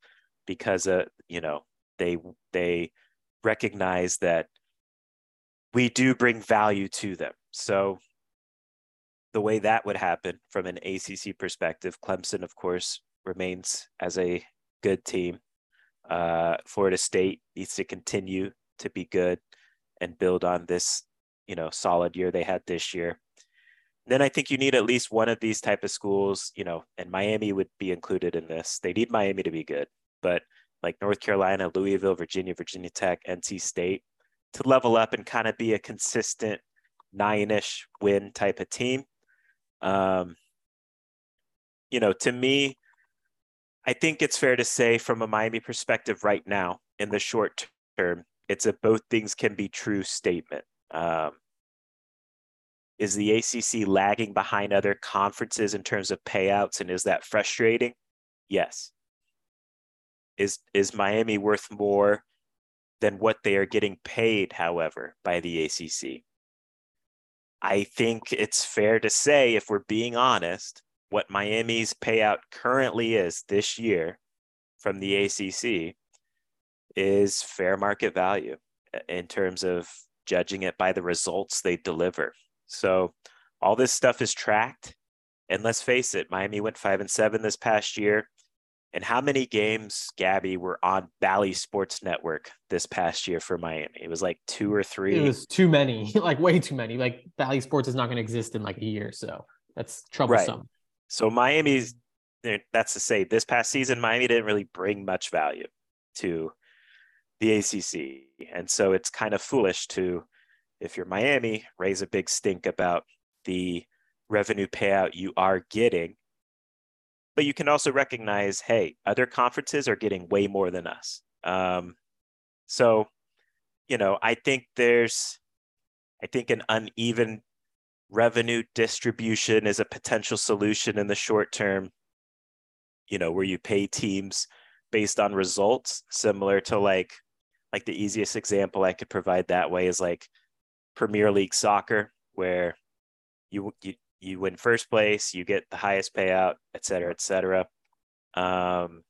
because uh, you know they they recognize that we do bring value to them. So the way that would happen from an ACC perspective, Clemson, of course, remains as a good team. Uh, Florida State needs to continue to be good and build on this, you know, solid year they had this year. Then I think you need at least one of these type of schools, you know, and Miami would be included in this. They need Miami to be good, but like North Carolina, Louisville, Virginia, Virginia Tech, NC State to level up and kind of be a consistent nine-ish win type of team. Um, you know, to me, I think it's fair to say from a Miami perspective right now, in the short term, it's a both things can be true statement. Um, is the ACC lagging behind other conferences in terms of payouts, and is that frustrating? Yes. Is is Miami worth more than what they are getting paid, however, by the ACC? I think it's fair to say, if we're being honest, what Miami's payout currently is this year from the ACC is fair market value uh, in terms of judging it by the results they deliver. So all this stuff is tracked. And let's face it, Miami went five and seven this past year. And how many games, Gabby, were on Bally Sports Network this past year for Miami? It was like two or three. It was too many, like way too many. Like Bally Sports is not going to exist in like a year, so that's troublesome. So Miami's eh, that's to say this past season Miami didn't really bring much value to the ACC. And so it's kind of foolish to if you're Miami raise a big stink about the revenue payout you are getting. But you can also recognize, hey, other conferences are getting way more than us. Um, so, you know, I think there's, I think an uneven revenue distribution is a potential solution in the short term. you know, where you pay teams based on results, similar to like like the easiest example I could provide that way is like Premier League soccer, where you you you win first place, you get the highest payout, et cetera, et cetera. Um,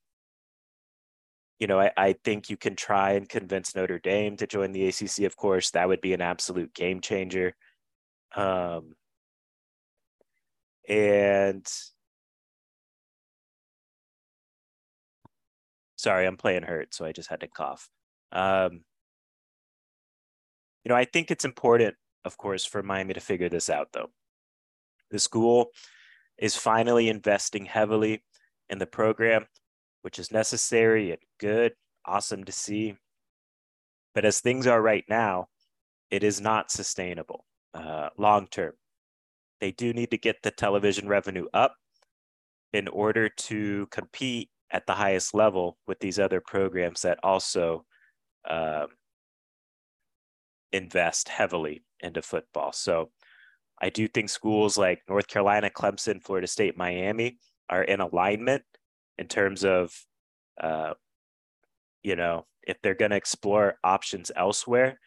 you know, I, I think you can try and convince Notre Dame to join the ACC. Of course, that would be an absolute game changer. Um, and sorry, I'm playing hurt, so I just had to cough. Um, you know, I think it's important, of course, for Miami to figure this out, though. The school is finally investing heavily in the program, which is necessary and good, awesome to see. But as things are right now, it is not sustainable uh, long term. They do need to get the television revenue up in order to compete at the highest level with these other programs that also um, invest heavily into football. So I do think schools like North Carolina, Clemson, Florida State, Miami are in alignment in terms of, uh, you know, if they're going to explore options elsewhere,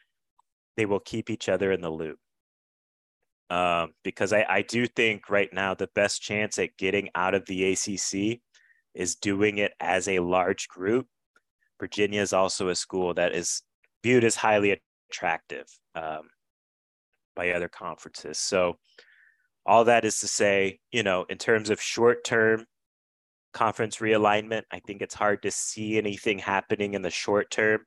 they will keep each other in the loop. Um, because I, I do think right now the best chance at getting out of the ACC is doing it as a large group. Virginia is also a school that is viewed as highly attractive. Um, by other conferences. So all that is to say, you know, in terms of short term conference realignment, I think it's hard to see anything happening in the short term.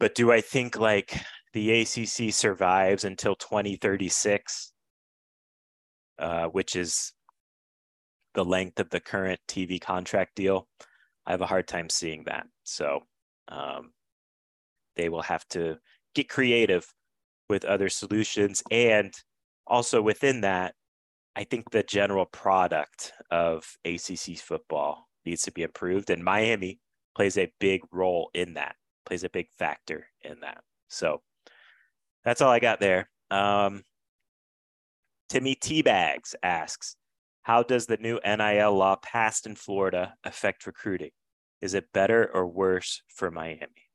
But do I think like the ACC survives until 2036, uh, which is the length of the current TV contract deal? I have a hard time seeing that. So um, they will have to get creative with other solutions. And also within that, I think the general product of ACC football needs to be improved. And Miami plays a big role in that, plays a big factor in that. So that's all I got there. Um, Timmy Teabags asks, how does the new NIL law passed in Florida affect recruiting? Is it better or worse for Miami?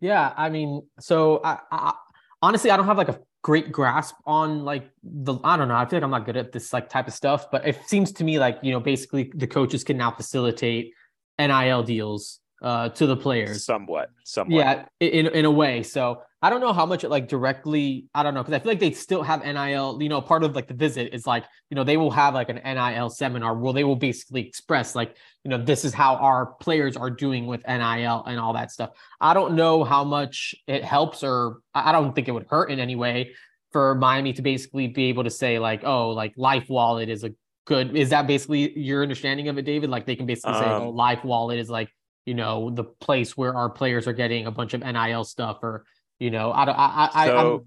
Yeah, I mean, so I, I honestly, I don't have like a great grasp on like the I don't know. I feel like I'm not good at this like type of stuff, but it seems to me like you know basically the coaches can now facilitate NIL deals uh, to the players. Somewhat, somewhat. Yeah, in in a way. So I don't know how much it like directly. I don't know because I feel like they still have NIL. You know, part of like the visit is like you know they will have like an NIL seminar where they will basically express like you know this is how our players are doing with NIL and all that stuff. I don't know how much it helps or I don't think it would hurt in any way for Miami to basically be able to say like oh like Life Wallet is a good. Is that basically your understanding of it, David? Like they can basically um, say oh um, Life Wallet is like you know the place where our players are getting a bunch of NIL stuff or you know, I don't I I. So I'm...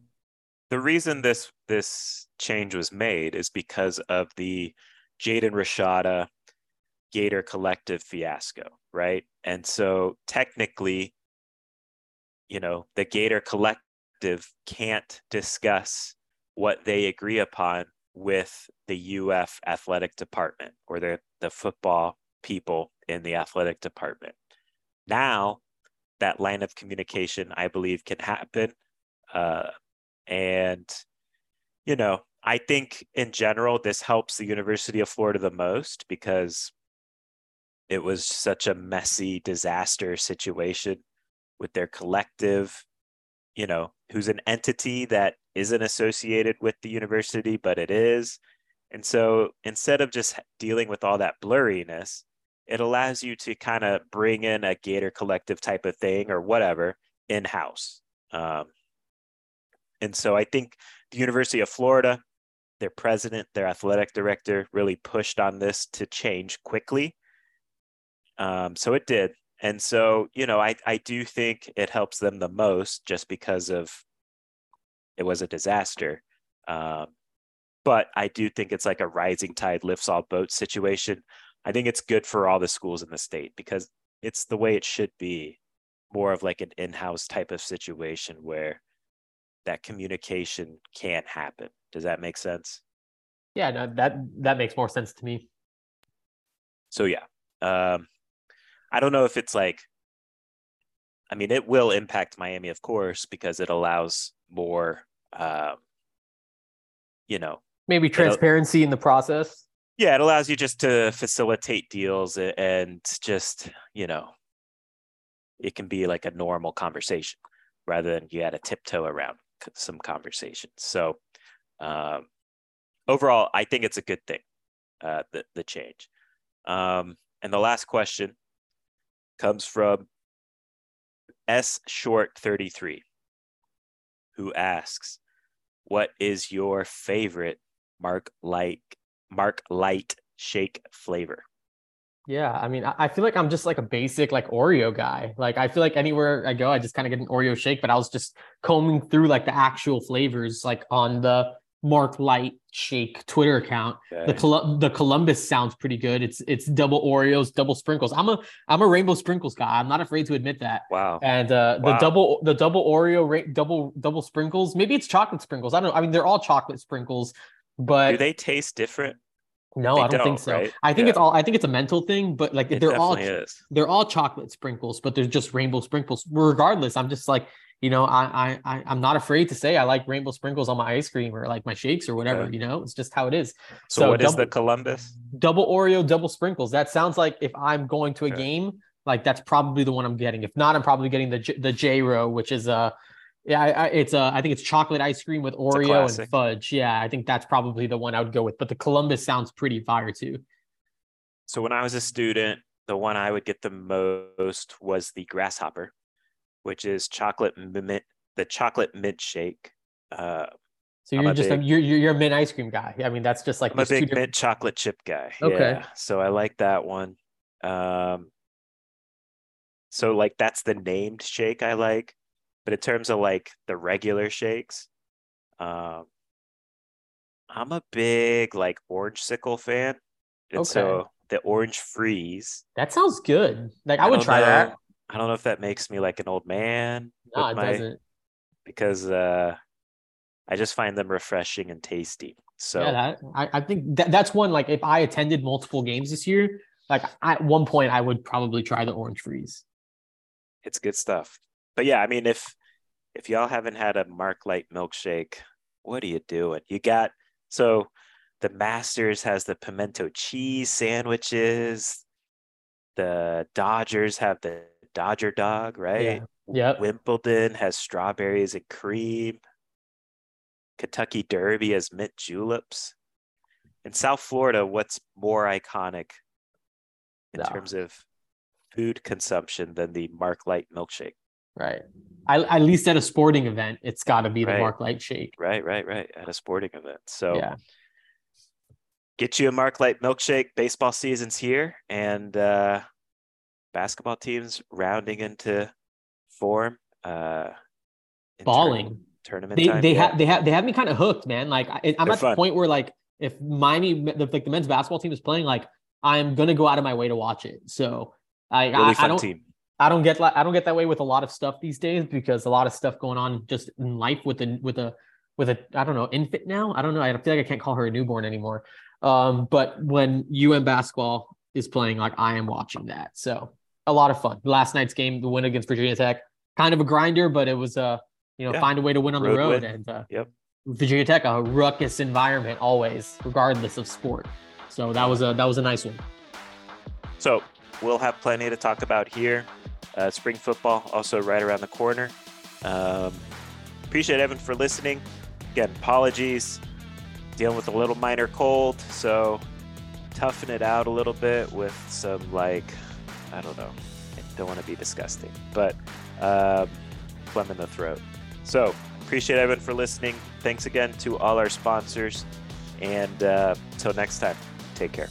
the reason this this change was made is because of the Jaden Rashada Gator Collective fiasco, right? And so technically, you know, the Gator Collective can't discuss what they agree upon with the UF athletic department or the, the football people in the athletic department. Now that line of communication, I believe, can happen. Uh, and, you know, I think in general, this helps the University of Florida the most because it was such a messy disaster situation with their collective, you know, who's an entity that isn't associated with the university, but it is. And so instead of just dealing with all that blurriness, it allows you to kind of bring in a Gator collective type of thing or whatever in house. Um, and so I think the University of Florida, their president, their athletic director really pushed on this to change quickly. Um, so it did. And so, you know, I, I do think it helps them the most just because of it was a disaster. Um, but I do think it's like a rising tide lifts all boats situation. I think it's good for all the schools in the state because it's the way it should be more of like an in-house type of situation where that communication can't happen. Does that make sense? Yeah, no, that that makes more sense to me. so yeah, um, I don't know if it's like. I mean, it will impact Miami, of course, because it allows more, um, you know, maybe transparency in the process. Yeah, it allows you just to facilitate deals and just you know, it can be like a normal conversation rather than you had to tiptoe around some conversations. So, um, overall, I think it's a good thing, uh, the the change. Um, and the last question comes from S Short 33, who asks, What is your favorite Mark Light Mark Light shake flavor? Yeah, I mean, I feel like I'm just like a basic like Oreo guy. Like I feel like anywhere I go, I just kind of get an Oreo shake. But I was just combing through like the actual flavors, like on the Mark Light Shake Twitter account. Okay. The Col- the Columbus sounds pretty good. It's it's double Oreos, double sprinkles. I'm a I'm a rainbow sprinkles guy. I'm not afraid to admit that. Wow. And uh, wow. the double the double Oreo ra- double double sprinkles. Maybe it's chocolate sprinkles. I don't know. I mean, they're all chocolate sprinkles, but do they taste different? No, they I don't, don't, think so. Right? I think yeah. it's all. I think it's a mental thing, but like it they're all is. they're all chocolate sprinkles, but they're just rainbow sprinkles. Regardless, I'm just like you know, I I I'm not afraid to say I like rainbow sprinkles on my ice cream or like my shakes or whatever. You know, it's just how it is. So, so what double, is the Columbus? Double Oreo, double sprinkles. That sounds like if I'm going to a okay. game, like that's probably the one I'm getting. If not, I'm probably getting the J, the J row, which is a uh, yeah, I, it's uh, I think it's chocolate ice cream with Oreo and fudge. Yeah, I think that's probably the one I would go with. But the Columbus sounds pretty fire too. So when I was a student, the one I would get the most was the grasshopper, which is chocolate mint, the chocolate mint shake. Uh, so you're just big, a, you're you're a mint ice cream guy. I mean, that's just like I'm a big mint chocolate chip guy. Okay, yeah. so I like that one. Um, so like that's the named shake I like. But in terms of like the regular shakes, um, I'm a big like orange sickle fan. And okay. so the orange freeze. That sounds good. Like I, I would try know, that. I don't know if that makes me like an old man. No, it my, doesn't. Because uh I just find them refreshing and tasty. So yeah, that, I, I think that, that's one like if I attended multiple games this year, like at one point I would probably try the orange freeze. It's good stuff but yeah, I mean, if if y'all haven't had a Mark Light milkshake, what are you doing? You got so the Masters has the pimento cheese sandwiches. The Dodgers have the Dodger dog, right? Yeah. Wimbledon has strawberries and cream. Kentucky Derby has mint juleps. In South Florida, what's more iconic in no. terms of food consumption than the Mark Light milkshake? Right. I, at least at a sporting event, it's got to be the. Mark Light shake. Right, right, right. At a sporting event. So yeah. get you a Mark Light milkshake. Baseball season's here, and uh, basketball teams rounding into form. Uh, in Balling tournament. They time, they yeah. have they have they have me kind of hooked, man. Like I, am at fun. the point where like if Miami the, like the men's basketball team is playing, like I'm gonna go out of my way to watch it. So I really I, fun I don't. Team. I don't get I don't get that way with a lot of stuff these days because a lot of stuff going on just in life with a with a with a I don't know infant now. I don't know. I feel like I can't call her a newborn anymore. Um, but when UM basketball is playing, like I am watching that. So a lot of fun. Last night's game, the win against Virginia Tech, kind of a grinder, but it was a uh, you know yeah. find a way to win on road the road win. and uh, yep. Virginia Tech a ruckus environment always, regardless of sport. So that was a that was a nice one. So we'll have plenty to talk about here. Uh, spring football also right around the corner. Um, appreciate Evan for listening. Again, apologies. Dealing with a little minor cold, so toughen it out a little bit with some like I don't know. I don't want to be disgusting, but um, phlegm in the throat. So appreciate Evan for listening. Thanks again to all our sponsors, and uh, until next time, take care.